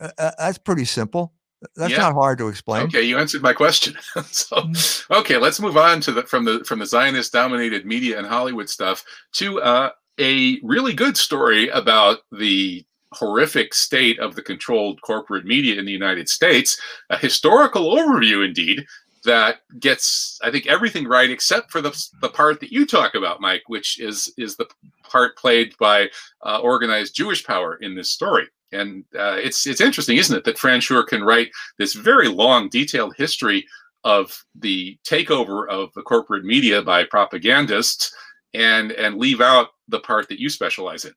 Uh, uh that's pretty simple. That's yeah. not hard to explain. Okay, you answered my question. so, mm-hmm. okay, let's move on to the from the from the Zionist dominated media and Hollywood stuff to uh, a really good story about the horrific state of the controlled corporate media in the United States. A historical overview, indeed, that gets, I think, everything right except for the, the part that you talk about, Mike, which is is the part played by uh, organized Jewish power in this story. And uh, it's it's interesting, isn't it, that Fran Shure can write this very long, detailed history of the takeover of the corporate media by propagandists and and leave out the part that you specialize in.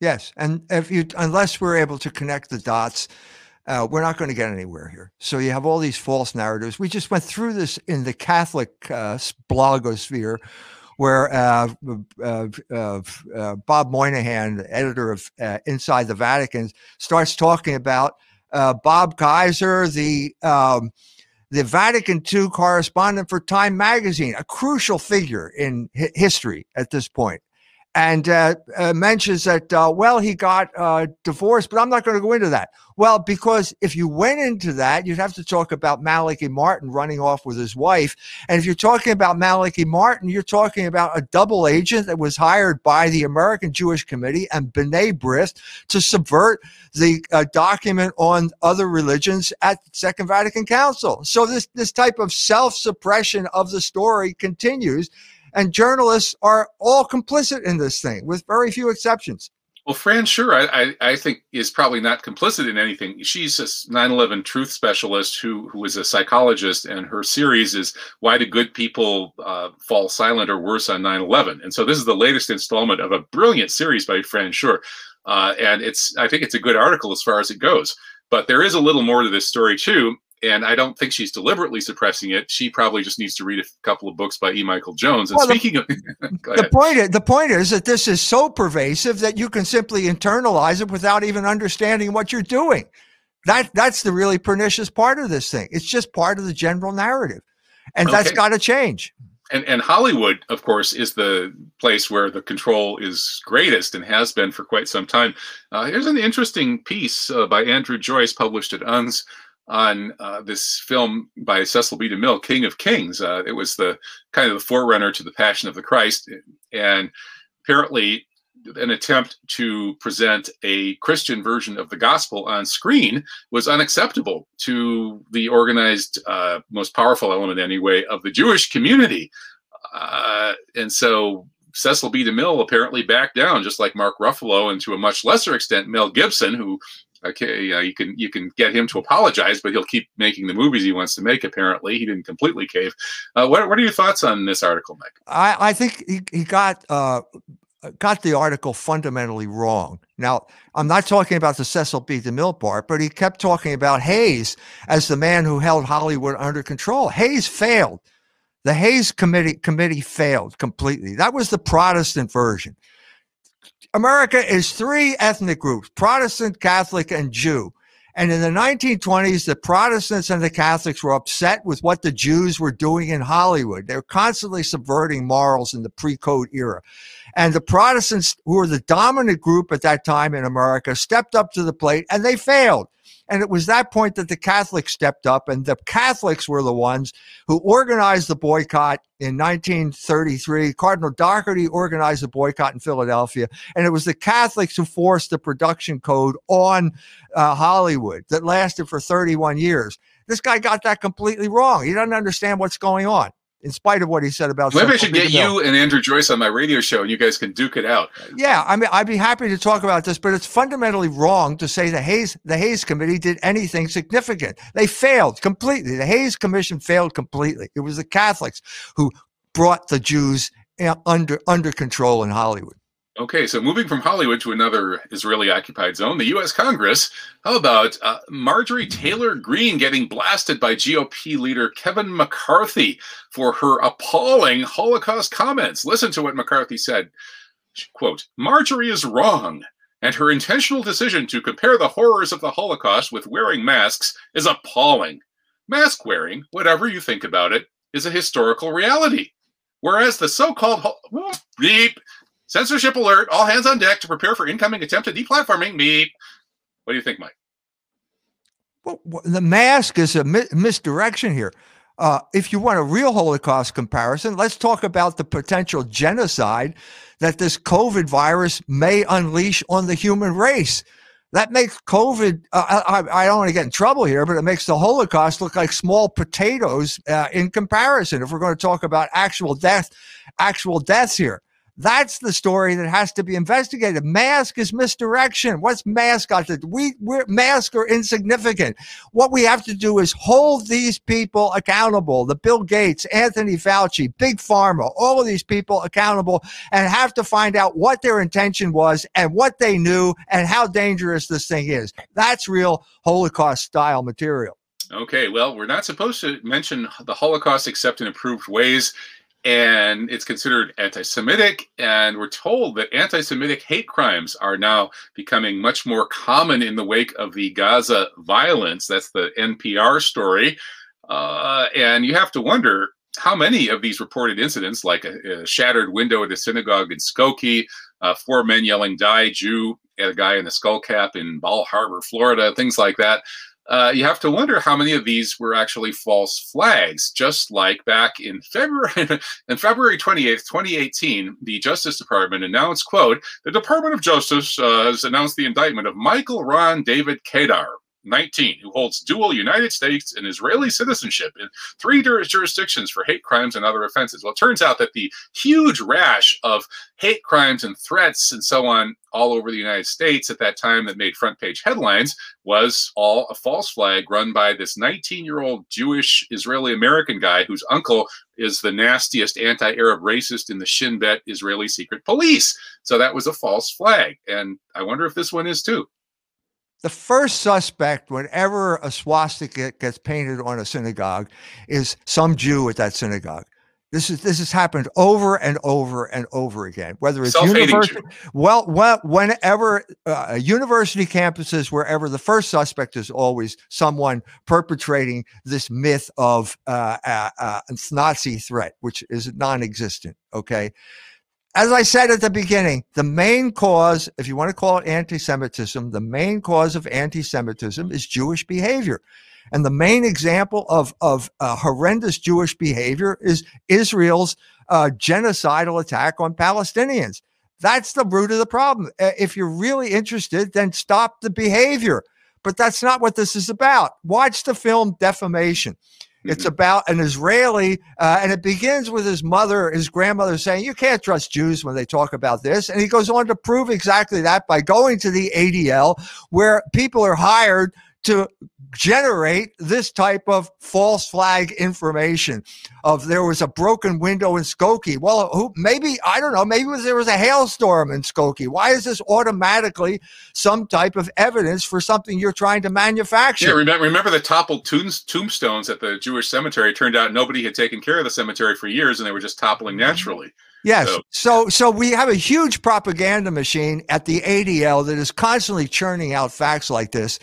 Yes, and if you unless we're able to connect the dots, uh, we're not going to get anywhere here. So you have all these false narratives. We just went through this in the Catholic uh, blogosphere, where uh, uh, uh, uh Bob Moynihan, the editor of Inside the Vatican, starts talking about Bob Kaiser, the um, the Vatican II correspondent for Time magazine, a crucial figure in history at this point and uh, uh, mentions that, uh, well, he got uh, divorced, but I'm not going to go into that. Well, because if you went into that, you'd have to talk about Malachi Martin running off with his wife. And if you're talking about Malachi Martin, you're talking about a double agent that was hired by the American Jewish Committee and B'nai B'rith to subvert the uh, document on other religions at the Second Vatican Council. So this, this type of self-suppression of the story continues and journalists are all complicit in this thing, with very few exceptions. Well, Fran Shure, I, I, I, think, is probably not complicit in anything. She's a 9 11 truth specialist who, who is a psychologist, and her series is Why Do Good People uh, Fall Silent or Worse on 9 11? And so this is the latest installment of a brilliant series by Fran Shure. Uh, and it's, I think it's a good article as far as it goes. But there is a little more to this story, too and I don't think she's deliberately suppressing it. She probably just needs to read a couple of books by E. Michael Jones. And well, speaking the, of, the point, is, the point is that this is so pervasive that you can simply internalize it without even understanding what you're doing. That that's the really pernicious part of this thing. It's just part of the general narrative, and okay. that's got to change. And, and Hollywood, of course, is the place where the control is greatest and has been for quite some time. Uh, here's an interesting piece uh, by Andrew Joyce published at Unz on uh, this film by Cecil B. DeMille, King of Kings. Uh, it was the kind of the forerunner to the Passion of the Christ, and apparently an attempt to present a Christian version of the gospel on screen was unacceptable to the organized, uh, most powerful element anyway of the Jewish community, uh, and so. Cecil B. DeMille apparently backed down, just like Mark Ruffalo, and to a much lesser extent, Mel Gibson, who Okay, uh, you can you can get him to apologize, but he'll keep making the movies he wants to make. Apparently, he didn't completely cave. Uh, what what are your thoughts on this article, Mike? I I think he he got uh got the article fundamentally wrong. Now, I'm not talking about the Cecil B. DeMille part, but he kept talking about Hays as the man who held Hollywood under control. Hays failed. The Hays committee committee failed completely. That was the Protestant version. America is three ethnic groups Protestant, Catholic, and Jew. And in the 1920s, the Protestants and the Catholics were upset with what the Jews were doing in Hollywood. They were constantly subverting morals in the pre code era. And the Protestants, who were the dominant group at that time in America, stepped up to the plate and they failed. And it was that point that the Catholics stepped up, and the Catholics were the ones who organized the boycott in 1933. Cardinal Dougherty organized the boycott in Philadelphia, and it was the Catholics who forced the production code on uh, Hollywood that lasted for 31 years. This guy got that completely wrong. He doesn't understand what's going on in spite of what he said about. Maybe I should get you and Andrew Joyce on my radio show, and you guys can duke it out. Yeah, I mean, I'd be happy to talk about this, but it's fundamentally wrong to say the Hays the Hays Committee did anything significant. They failed completely. The Hays Commission failed completely. It was the Catholics who brought the Jews eh, under under control in Hollywood. Okay, so moving from Hollywood to another Israeli occupied zone, the U.S. Congress. How about uh, Marjorie Taylor Greene getting blasted by GOP leader Kevin McCarthy for her appalling Holocaust comments? Listen to what McCarthy said. Quote, Marjorie is wrong, and her intentional decision to compare the horrors of the Holocaust with wearing masks is appalling. Mask wearing, whatever you think about it, is a historical reality. Whereas the so called beep, censorship alert, all hands on deck to prepare for incoming attempt at deplatforming, beep. What do you think, Mike? Well, the mask is a mi- misdirection here. Uh, if you want a real Holocaust comparison, let's talk about the potential genocide that this COVID virus may unleash on the human race. That makes COVID, uh, I, I, don't want to get in trouble here, but it makes the Holocaust look like small potatoes uh, in comparison. If we're going to talk about actual death, actual deaths here. That's the story that has to be investigated. Mask is misdirection. What's mask got to do? We we're mask are insignificant. What we have to do is hold these people accountable. The Bill Gates, Anthony Fauci, Big Pharma, all of these people accountable and have to find out what their intention was and what they knew and how dangerous this thing is. That's real Holocaust style material. Okay, well, we're not supposed to mention the Holocaust except in approved ways and it's considered anti-Semitic. And we're told that anti-Semitic hate crimes are now becoming much more common in the wake of the Gaza violence. That's the NPR story, uh, and you have to wonder how many of these reported incidents, like a, a shattered window at a synagogue in Skokie, uh, four men yelling "Die Jew" at a guy in a skull cap in Bal Harbour, Florida, things like that uh, you have to wonder how many of these were actually false flags. Just like back in February, in February 28th, 2018, the Justice Department announced, "quote The Department of Justice uh, has announced the indictment of Michael Ron David Kadar, 19, who holds dual United States and Israeli citizenship in three jurisdictions for hate crimes and other offenses. Well, it turns out that the huge rash of hate crimes and threats and so on all over the United States at that time that made front page headlines was all a false flag run by this 19 year old Jewish Israeli American guy whose uncle is the nastiest anti Arab racist in the Shin Bet Israeli secret police. So that was a false flag. And I wonder if this one is too the first suspect whenever a swastika gets painted on a synagogue is some Jew at that synagogue. This is this has happened over and over and over again. Whether it's university, well, well, whenever uh, university campuses, wherever the first suspect is always someone perpetrating this myth of uh, uh, uh Nazi threat, which is non-existent. Okay, as I said at the beginning, the main cause, if you want to call it anti Semitism, the main cause of anti Semitism is Jewish behavior. And the main example of, of uh, horrendous Jewish behavior is Israel's uh, genocidal attack on Palestinians. That's the root of the problem. Uh, if you're really interested, then stop the behavior. But that's not what this is about. Watch the film Defamation. It's mm-hmm. about an Israeli, uh, and it begins with his mother, his grandmother saying, You can't trust Jews when they talk about this. And he goes on to prove exactly that by going to the ADL, where people are hired to generate this type of false flag information of there was a broken window in Skokie. Well, who, maybe, I don't know, maybe there was a hailstorm in Skokie. Why is this automatically some type of evidence for something you're trying to manufacture? Yeah, remember, remember the toppled tombs, tombstones at the Jewish cemetery? It turned out nobody had taken care of the cemetery for years and they were just toppling naturally. Yes. So. so so we have a huge propaganda machine at the ADL that is constantly churning out facts like this.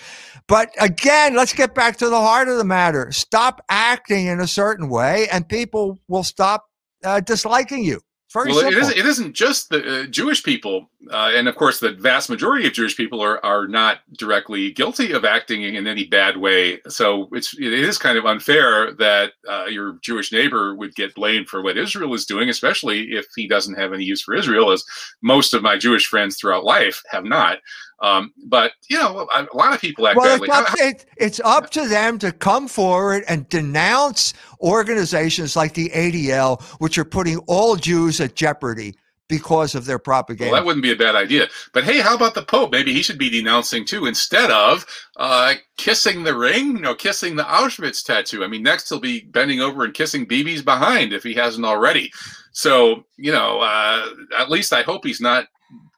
But again, let's get back to the heart of the matter. Stop acting in a certain way, and people will stop uh, disliking you. Very well, simple. it isn't, it isn't just the uh, Jewish people, uh, and of course, the vast majority of Jewish people are are not directly guilty of acting in any bad way. So it's it is kind of unfair that uh, your Jewish neighbor would get blamed for what Israel is doing, especially if he doesn't have any use for Israel, as most of my Jewish friends throughout life have not. Um, but you know, a lot of people act well, badly. It's up, it, it's up to them to come forward and denounce organizations like the ADL, which are putting all Jews at jeopardy because of their propaganda. Well, that wouldn't be a bad idea. But hey, how about the Pope? Maybe he should be denouncing too, instead of uh, kissing the ring, you know, kissing the Auschwitz tattoo. I mean, next he'll be bending over and kissing Bibi's behind if he hasn't already. So, you know, uh, at least I hope he's not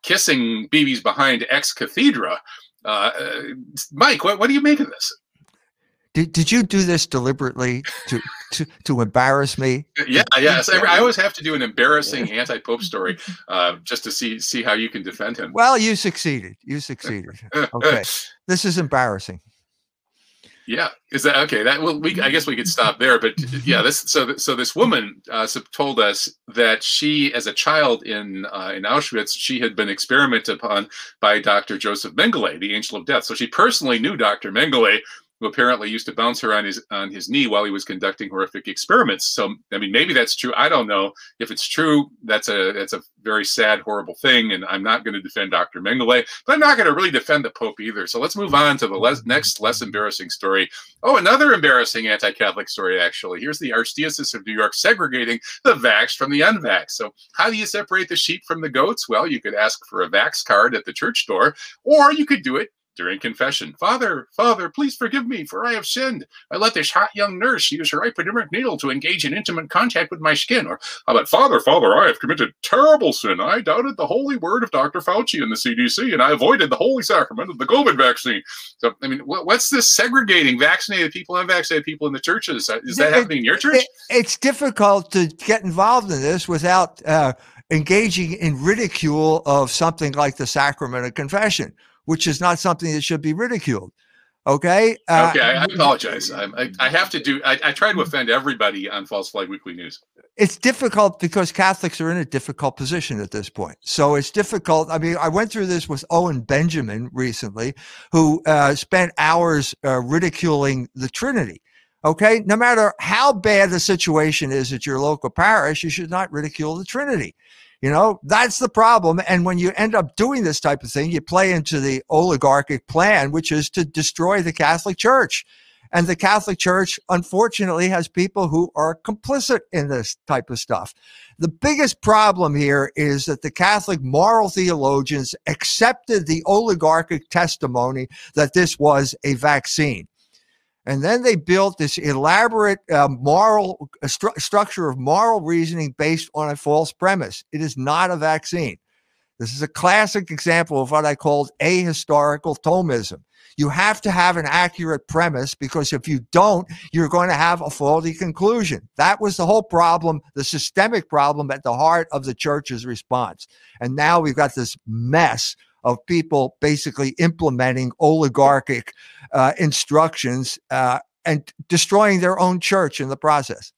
kissing Bibi's behind ex cathedra. Uh, Mike, what, what do you make of this? Did, did you do this deliberately to, to, to embarrass me? Yeah, yes. I, I always have to do an embarrassing anti-pope story uh, just to see see how you can defend him. Well, you succeeded. You succeeded. Okay, this is embarrassing. Yeah, is that okay? That well, we I guess we could stop there, but yeah, this so so this woman uh, told us that she, as a child in uh, in Auschwitz, she had been experimented upon by Dr. Joseph Mengele, the Angel of Death. So she personally knew Dr. Mengele, who apparently used to bounce her on his on his knee while he was conducting horrific experiments. So I mean, maybe that's true. I don't know if it's true. That's a that's a very sad, horrible thing, and I'm not going to defend Dr. Mengele, but I'm not going to really defend the Pope either. So let's move on to the less, next less embarrassing story. Oh, another embarrassing anti-Catholic story. Actually, here's the Archdiocese of New York segregating the vax from the unvax. So how do you separate the sheep from the goats? Well, you could ask for a vax card at the church door, or you could do it during confession. Father, Father, please forgive me, for I have sinned. I let this hot young nurse use her hypodermic needle to engage in intimate contact with my skin. Or about Father, Father, I have committed terrible sin. I doubted the holy word of Dr. Fauci and the CDC, and I avoided the holy sacrament of the COVID vaccine. So, I mean, what's this segregating vaccinated people and unvaccinated people in the churches? Is that it, happening in your church? It, it's difficult to get involved in this without uh, engaging in ridicule of something like the sacrament of confession which is not something that should be ridiculed. Okay. Uh, okay. I, apologize. I, I, have to do, I, I try to offend everybody on False Flag Weekly News. It's difficult because Catholics are in a difficult position at this point. So it's difficult. I mean, I went through this with Owen Benjamin recently, who uh, spent hours uh, ridiculing the Trinity. Okay. No matter how bad the situation is at your local parish, you should not ridicule the Trinity. You know, that's the problem. And when you end up doing this type of thing, you play into the oligarchic plan, which is to destroy the Catholic Church. And the Catholic Church, unfortunately, has people who are complicit in this type of stuff. The biggest problem here is that the Catholic moral theologians accepted the oligarchic testimony that this was a vaccine. And then they built this elaborate uh, moral uh, stru- structure of moral reasoning based on a false premise. It is not a vaccine. This is a classic example of what I called ahistorical Thomism. You have to have an accurate premise because if you don't, you're going to have a faulty conclusion. That was the whole problem, the systemic problem at the heart of the church's response. And now we've got this mess of people basically implementing oligarchic uh, instructions uh, and destroying their own church in the process.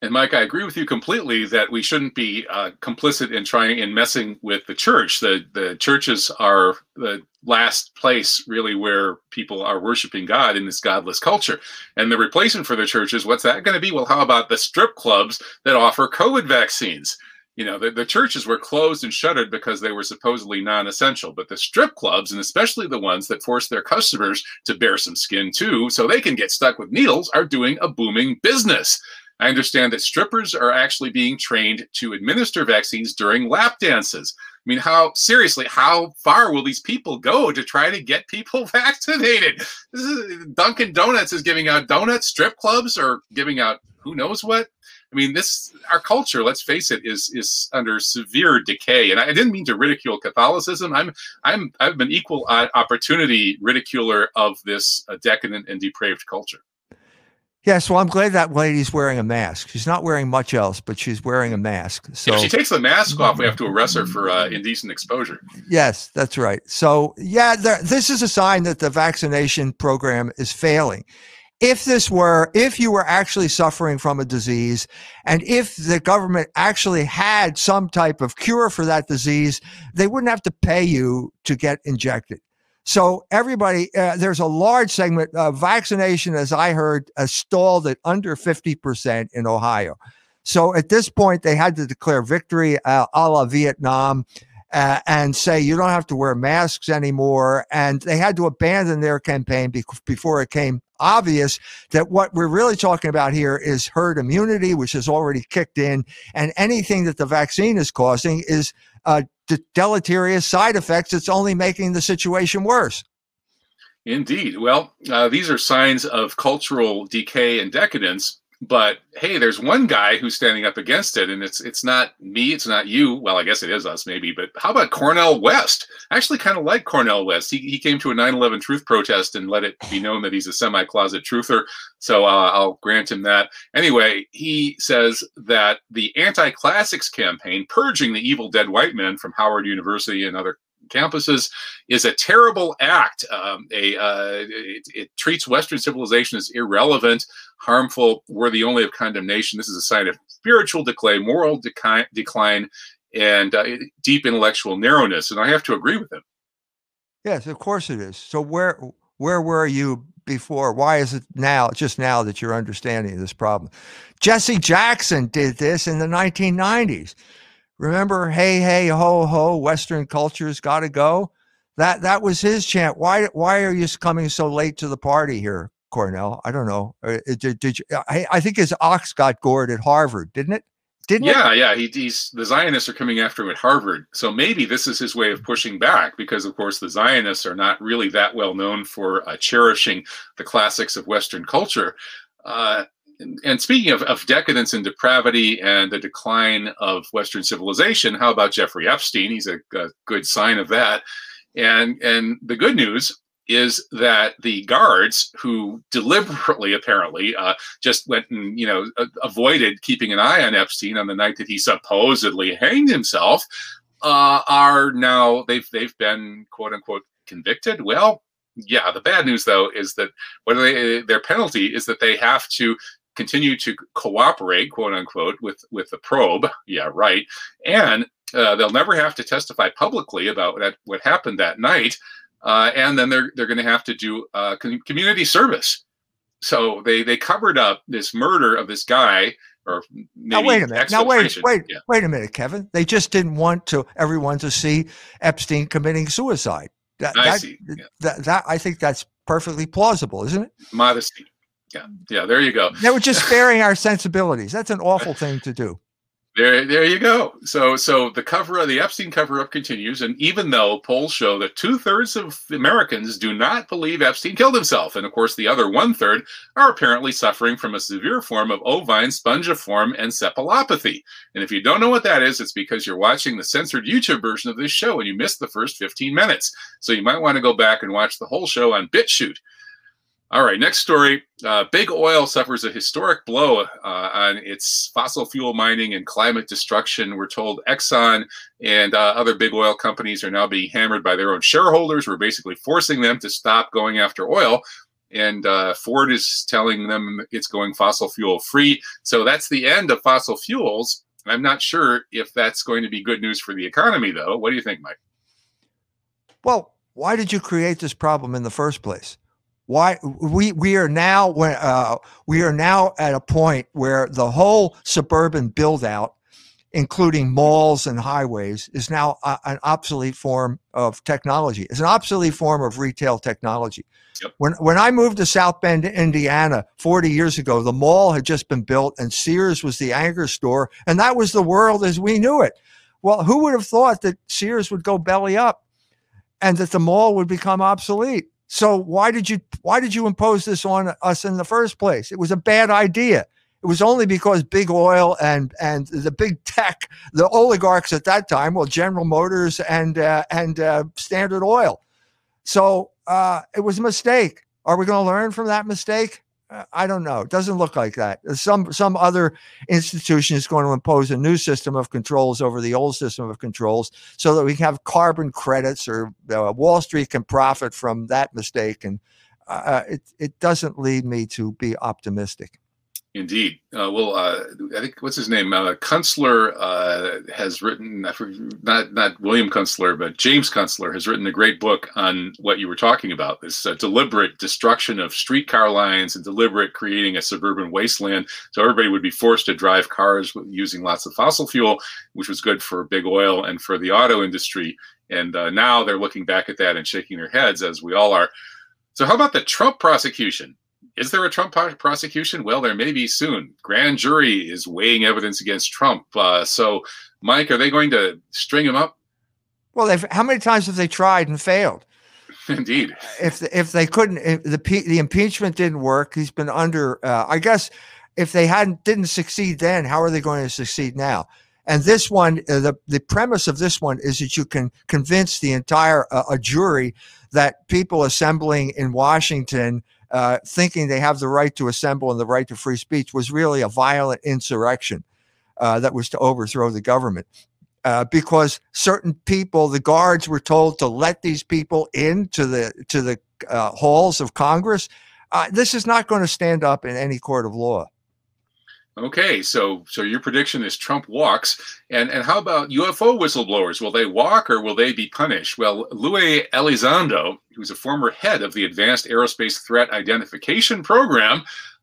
And Mike, I agree with you completely that we shouldn't be uh, complicit in trying in messing with the church. The the churches are the last place really where people are worshiping God in this godless culture. And the replacement for the churches, what's that going to be? Well, how about the strip clubs that offer COVID vaccines? You know the, the churches were closed and shuttered because they were supposedly non-essential but the strip clubs and especially the ones that force their customers to bear some skin too so they can get stuck with needles are doing a booming business. I understand that strippers are actually being trained to administer vaccines during lap dances. I mean how seriously how far will these people go to try to get people vaccinated? This is dunkin donuts is giving out donuts strip clubs are giving out who knows what I mean, this our culture. Let's face it, is is under severe decay. And I didn't mean to ridicule Catholicism. I'm I'm I've been equal opportunity ridiculer of this uh, decadent and depraved culture. Yes, well, I'm glad that lady's wearing a mask. She's not wearing much else, but she's wearing a mask. So if she takes the mask off, we have to arrest her for uh, indecent exposure. Yes, that's right. So yeah, there, this is a sign that the vaccination program is failing if this were, if you were actually suffering from a disease, and if the government actually had some type of cure for that disease, they wouldn't have to pay you to get injected. So everybody, uh, there's a large segment of vaccination, as I heard, uh, stalled at under 50% in Ohio. So at this point, they had to declare victory uh, a la Vietnam uh, and say you don't have to wear masks anymore. And they had to abandon their campaign be- before it came obvious that what we're really talking about here is herd immunity, which has already kicked in. And anything that the vaccine is causing is uh, deleterious side effects. It's only making the situation worse. Indeed. Well, uh, these are signs of cultural decay and decadence but hey there's one guy who's standing up against it and it's it's not me it's not you. Well i guess it is us maybe but how about Cornel West? I actually kind of like Cornel West. He, he came to a 9-11 truth protest and let it be known that he's a semi-closet truther so uh, i'll grant him that. Anyway he says that the anti-classics campaign purging the evil dead white men from howard university and other campuses is a terrible act. Um, a uh, it, it, treats Western civilization as irrelevant, harmful, worthy only of condemnation. This is a sign of spiritual decay, moral decline, decline and uh, deep intellectual narrowness. And I have to agree with him. Yes, of course it is. So where where were you before? Why is it now, just now, that you're understanding this problem? Jesse Jackson did this in the 1990s. Remember, hey, hey, ho, ho, Western culture's got to go. That that was his chant. Why why are you coming so late to the party here, Cornel? I don't know. Uh, did, did you, I, I think his ox got gored at Harvard, didn't it? Didn't yeah, it? yeah. He, he's the Zionists are coming after him at Harvard, so maybe this is his way of pushing back because, of course, the Zionists are not really that well known for uh, cherishing the classics of Western culture. Uh, and, speaking of, of decadence and depravity and the decline of Western civilization, how about Jeffrey Epstein? He's a, a good sign of that. And and the good news is that the guards who deliberately apparently uh, just went and you know avoided keeping an eye on epstein on the night that he supposedly hanged himself uh, are now they've they've been quote unquote convicted well yeah the bad news though is that what they their penalty is that they have to continue to cooperate quote unquote with with the probe yeah right and uh, they'll never have to testify publicly about that, what happened that night uh, and then they're they're going to have to do uh, community service. So they they covered up this murder of this guy, or now wait a minute. Now wait wait yeah. wait a minute, Kevin. They just didn't want to everyone to see Epstein committing suicide. That, I that, see. Yeah. That, that I think that's perfectly plausible, isn't it? Modesty. Yeah, yeah. There you go. They were just sparing our sensibilities. That's an awful thing to do. There, there you go. So, so the cover of the Epstein cover up continues, and even though polls show that two thirds of Americans do not believe Epstein killed himself, and of course the other one third are apparently suffering from a severe form of ovine spongiform encephalopathy. And if you don't know what that is, it's because you're watching the censored YouTube version of this show and you missed the first 15 minutes. So you might want to go back and watch the whole show on BitChute. All right, next story. Uh, big oil suffers a historic blow uh, on its fossil fuel mining and climate destruction. We're told Exxon and uh, other big oil companies are now being hammered by their own shareholders. We're basically forcing them to stop going after oil. And uh, Ford is telling them it's going fossil fuel free. So that's the end of fossil fuels. I'm not sure if that's going to be good news for the economy, though. What do you think, Mike? Well, why did you create this problem in the first place? Why we we are now when uh, we are now at a point where the whole suburban build out, including malls and highways, is now a, an obsolete form of technology. It's an obsolete form of retail technology. Yep. When when I moved to South Bend, Indiana, 40 years ago, the mall had just been built, and Sears was the anchor store, and that was the world as we knew it. Well, who would have thought that Sears would go belly up, and that the mall would become obsolete? So why did you why did you impose this on us in the first place? It was a bad idea. It was only because big oil and and the big tech, the oligarchs at that time, well, General Motors and uh, and uh, Standard Oil. So uh, it was a mistake. Are we going to learn from that mistake? I don't know. It doesn't look like that. Some some other institution is going to impose a new system of controls over the old system of controls, so that we can have carbon credits, or uh, Wall Street can profit from that mistake. And uh, it it doesn't lead me to be optimistic. Indeed. Uh, well, uh, I think what's his name? Uh, Kunstler uh, has written not not William Kunstler, but James Kunstler has written a great book on what you were talking about. This deliberate destruction of streetcar lines and deliberate creating a suburban wasteland, so everybody would be forced to drive cars using lots of fossil fuel, which was good for big oil and for the auto industry. And uh, now they're looking back at that and shaking their heads, as we all are. So, how about the Trump prosecution? Is there a Trump prosecution? Well, there may be soon. Grand jury is weighing evidence against Trump. Uh, so, Mike, are they going to string him up? Well, how many times have they tried and failed? Indeed. If if they couldn't, if the the impeachment didn't work, he's been under. Uh, I guess if they hadn't didn't succeed then, how are they going to succeed now? And this one, uh, the the premise of this one is that you can convince the entire uh, a jury that people assembling in Washington uh, thinking they have the right to assemble and the right to free speech was really a violent insurrection uh, that was to overthrow the government. uh, because certain people, the guards were told to let these people into the to the uh, halls of Congress. Uh, this is not going to stand up in any court of law. Okay, so so your prediction is Trump walks, and and how about UFO whistleblowers? Will they walk or will they be punished? Well, Luis Elizondo, who's a former head of the Advanced Aerospace Threat Identification Program,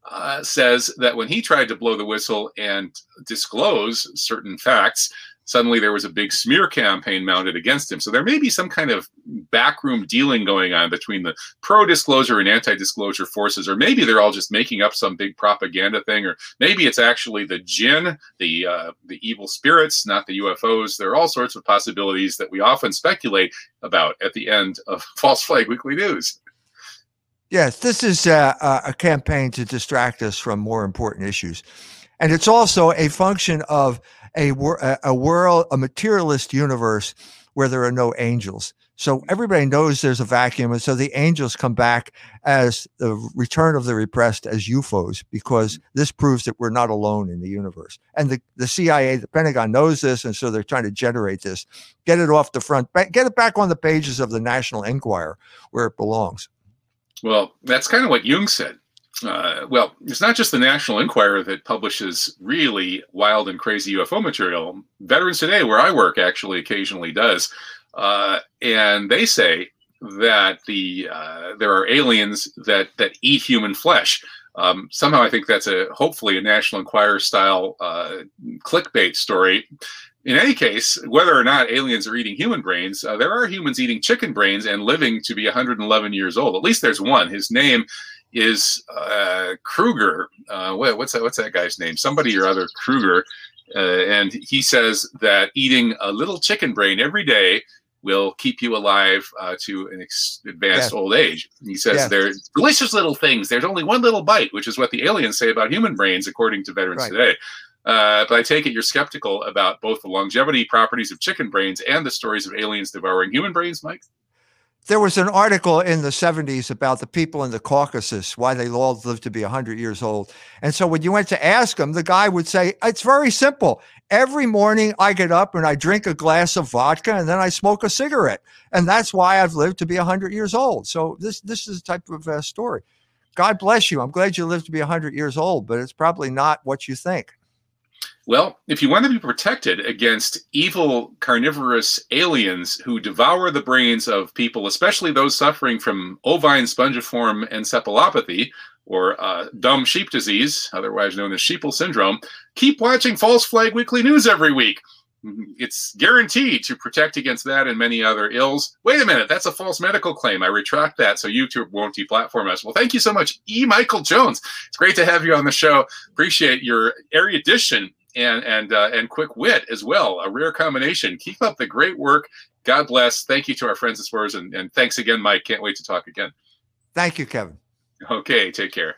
uh, says that when he tried to blow the whistle and disclose certain facts, suddenly there was a big smear campaign mounted against him. So there may be some kind of backroom dealing going on between the pro disclosure and anti disclosure forces, or maybe they're all just making up some big propaganda thing, or maybe it's actually the jinn, the uh, the evil spirits, not the UFOs. There are all sorts of possibilities that we often speculate about at the end of False Flag Weekly News. Yes, this is a, a campaign to distract us from more important issues. And it's also a function of a, a world, a materialist universe where there are no angels. So mm-hmm. everybody knows there's a vacuum. And so the angels come back as the return of the repressed as UFOs, because mm-hmm. this proves that we're not alone in the universe. And the, the CIA, the Pentagon knows this. And so they're trying to generate this, get it off the front, get it back on the pages of the National Enquirer where it belongs. Well, that's kind of what Jung said uh, well, it's not just the National Enquirer that publishes really wild and crazy UFO material. Veterans Today, where I work, actually occasionally does, uh, and they say that the uh, there are aliens that that eat human flesh. Um, somehow, I think that's a hopefully a National Enquirer style uh, clickbait story. In any case, whether or not aliens are eating human brains, uh, there are humans eating chicken brains and living to be 111 years old. At least there's one. His name is uh, Kruger. Uh, what, what's that? What's that guy's name? Somebody or other Kruger. Uh, and he says that eating a little chicken brain every day will keep you alive uh, to an ex- advanced yeah. old age. He says yeah. they're delicious little things. There's only one little bite, which is what the aliens say about human brains, according to veterans right. today. Uh, but I take it you're skeptical about both the longevity properties of chicken brains and the stories of aliens devouring human brains, Mike? There was an article in the 70s about the people in the Caucasus, why they all lived to be 100 years old. And so when you went to ask them, the guy would say, It's very simple. Every morning I get up and I drink a glass of vodka and then I smoke a cigarette. And that's why I've lived to be 100 years old. So this, this is a type of uh, story. God bless you. I'm glad you lived to be 100 years old, but it's probably not what you think. Well, if you want to be protected against evil carnivorous aliens who devour the brains of people, especially those suffering from ovine spongiform encephalopathy or uh, dumb sheep disease, otherwise known as sheeple syndrome, keep watching False Flag Weekly News every week. It's guaranteed to protect against that and many other ills. Wait a minute, that's a false medical claim. I retract that so YouTube won't deplatform us. Well, thank you so much, E. Michael Jones. It's great to have you on the show. Appreciate your erudition and and uh, and quick wit as well. A rare combination. Keep up the great work. God bless. Thank you to our friends at Spurs, and, and thanks again, Mike. Can't wait to talk again. Thank you, Kevin. Okay, take care.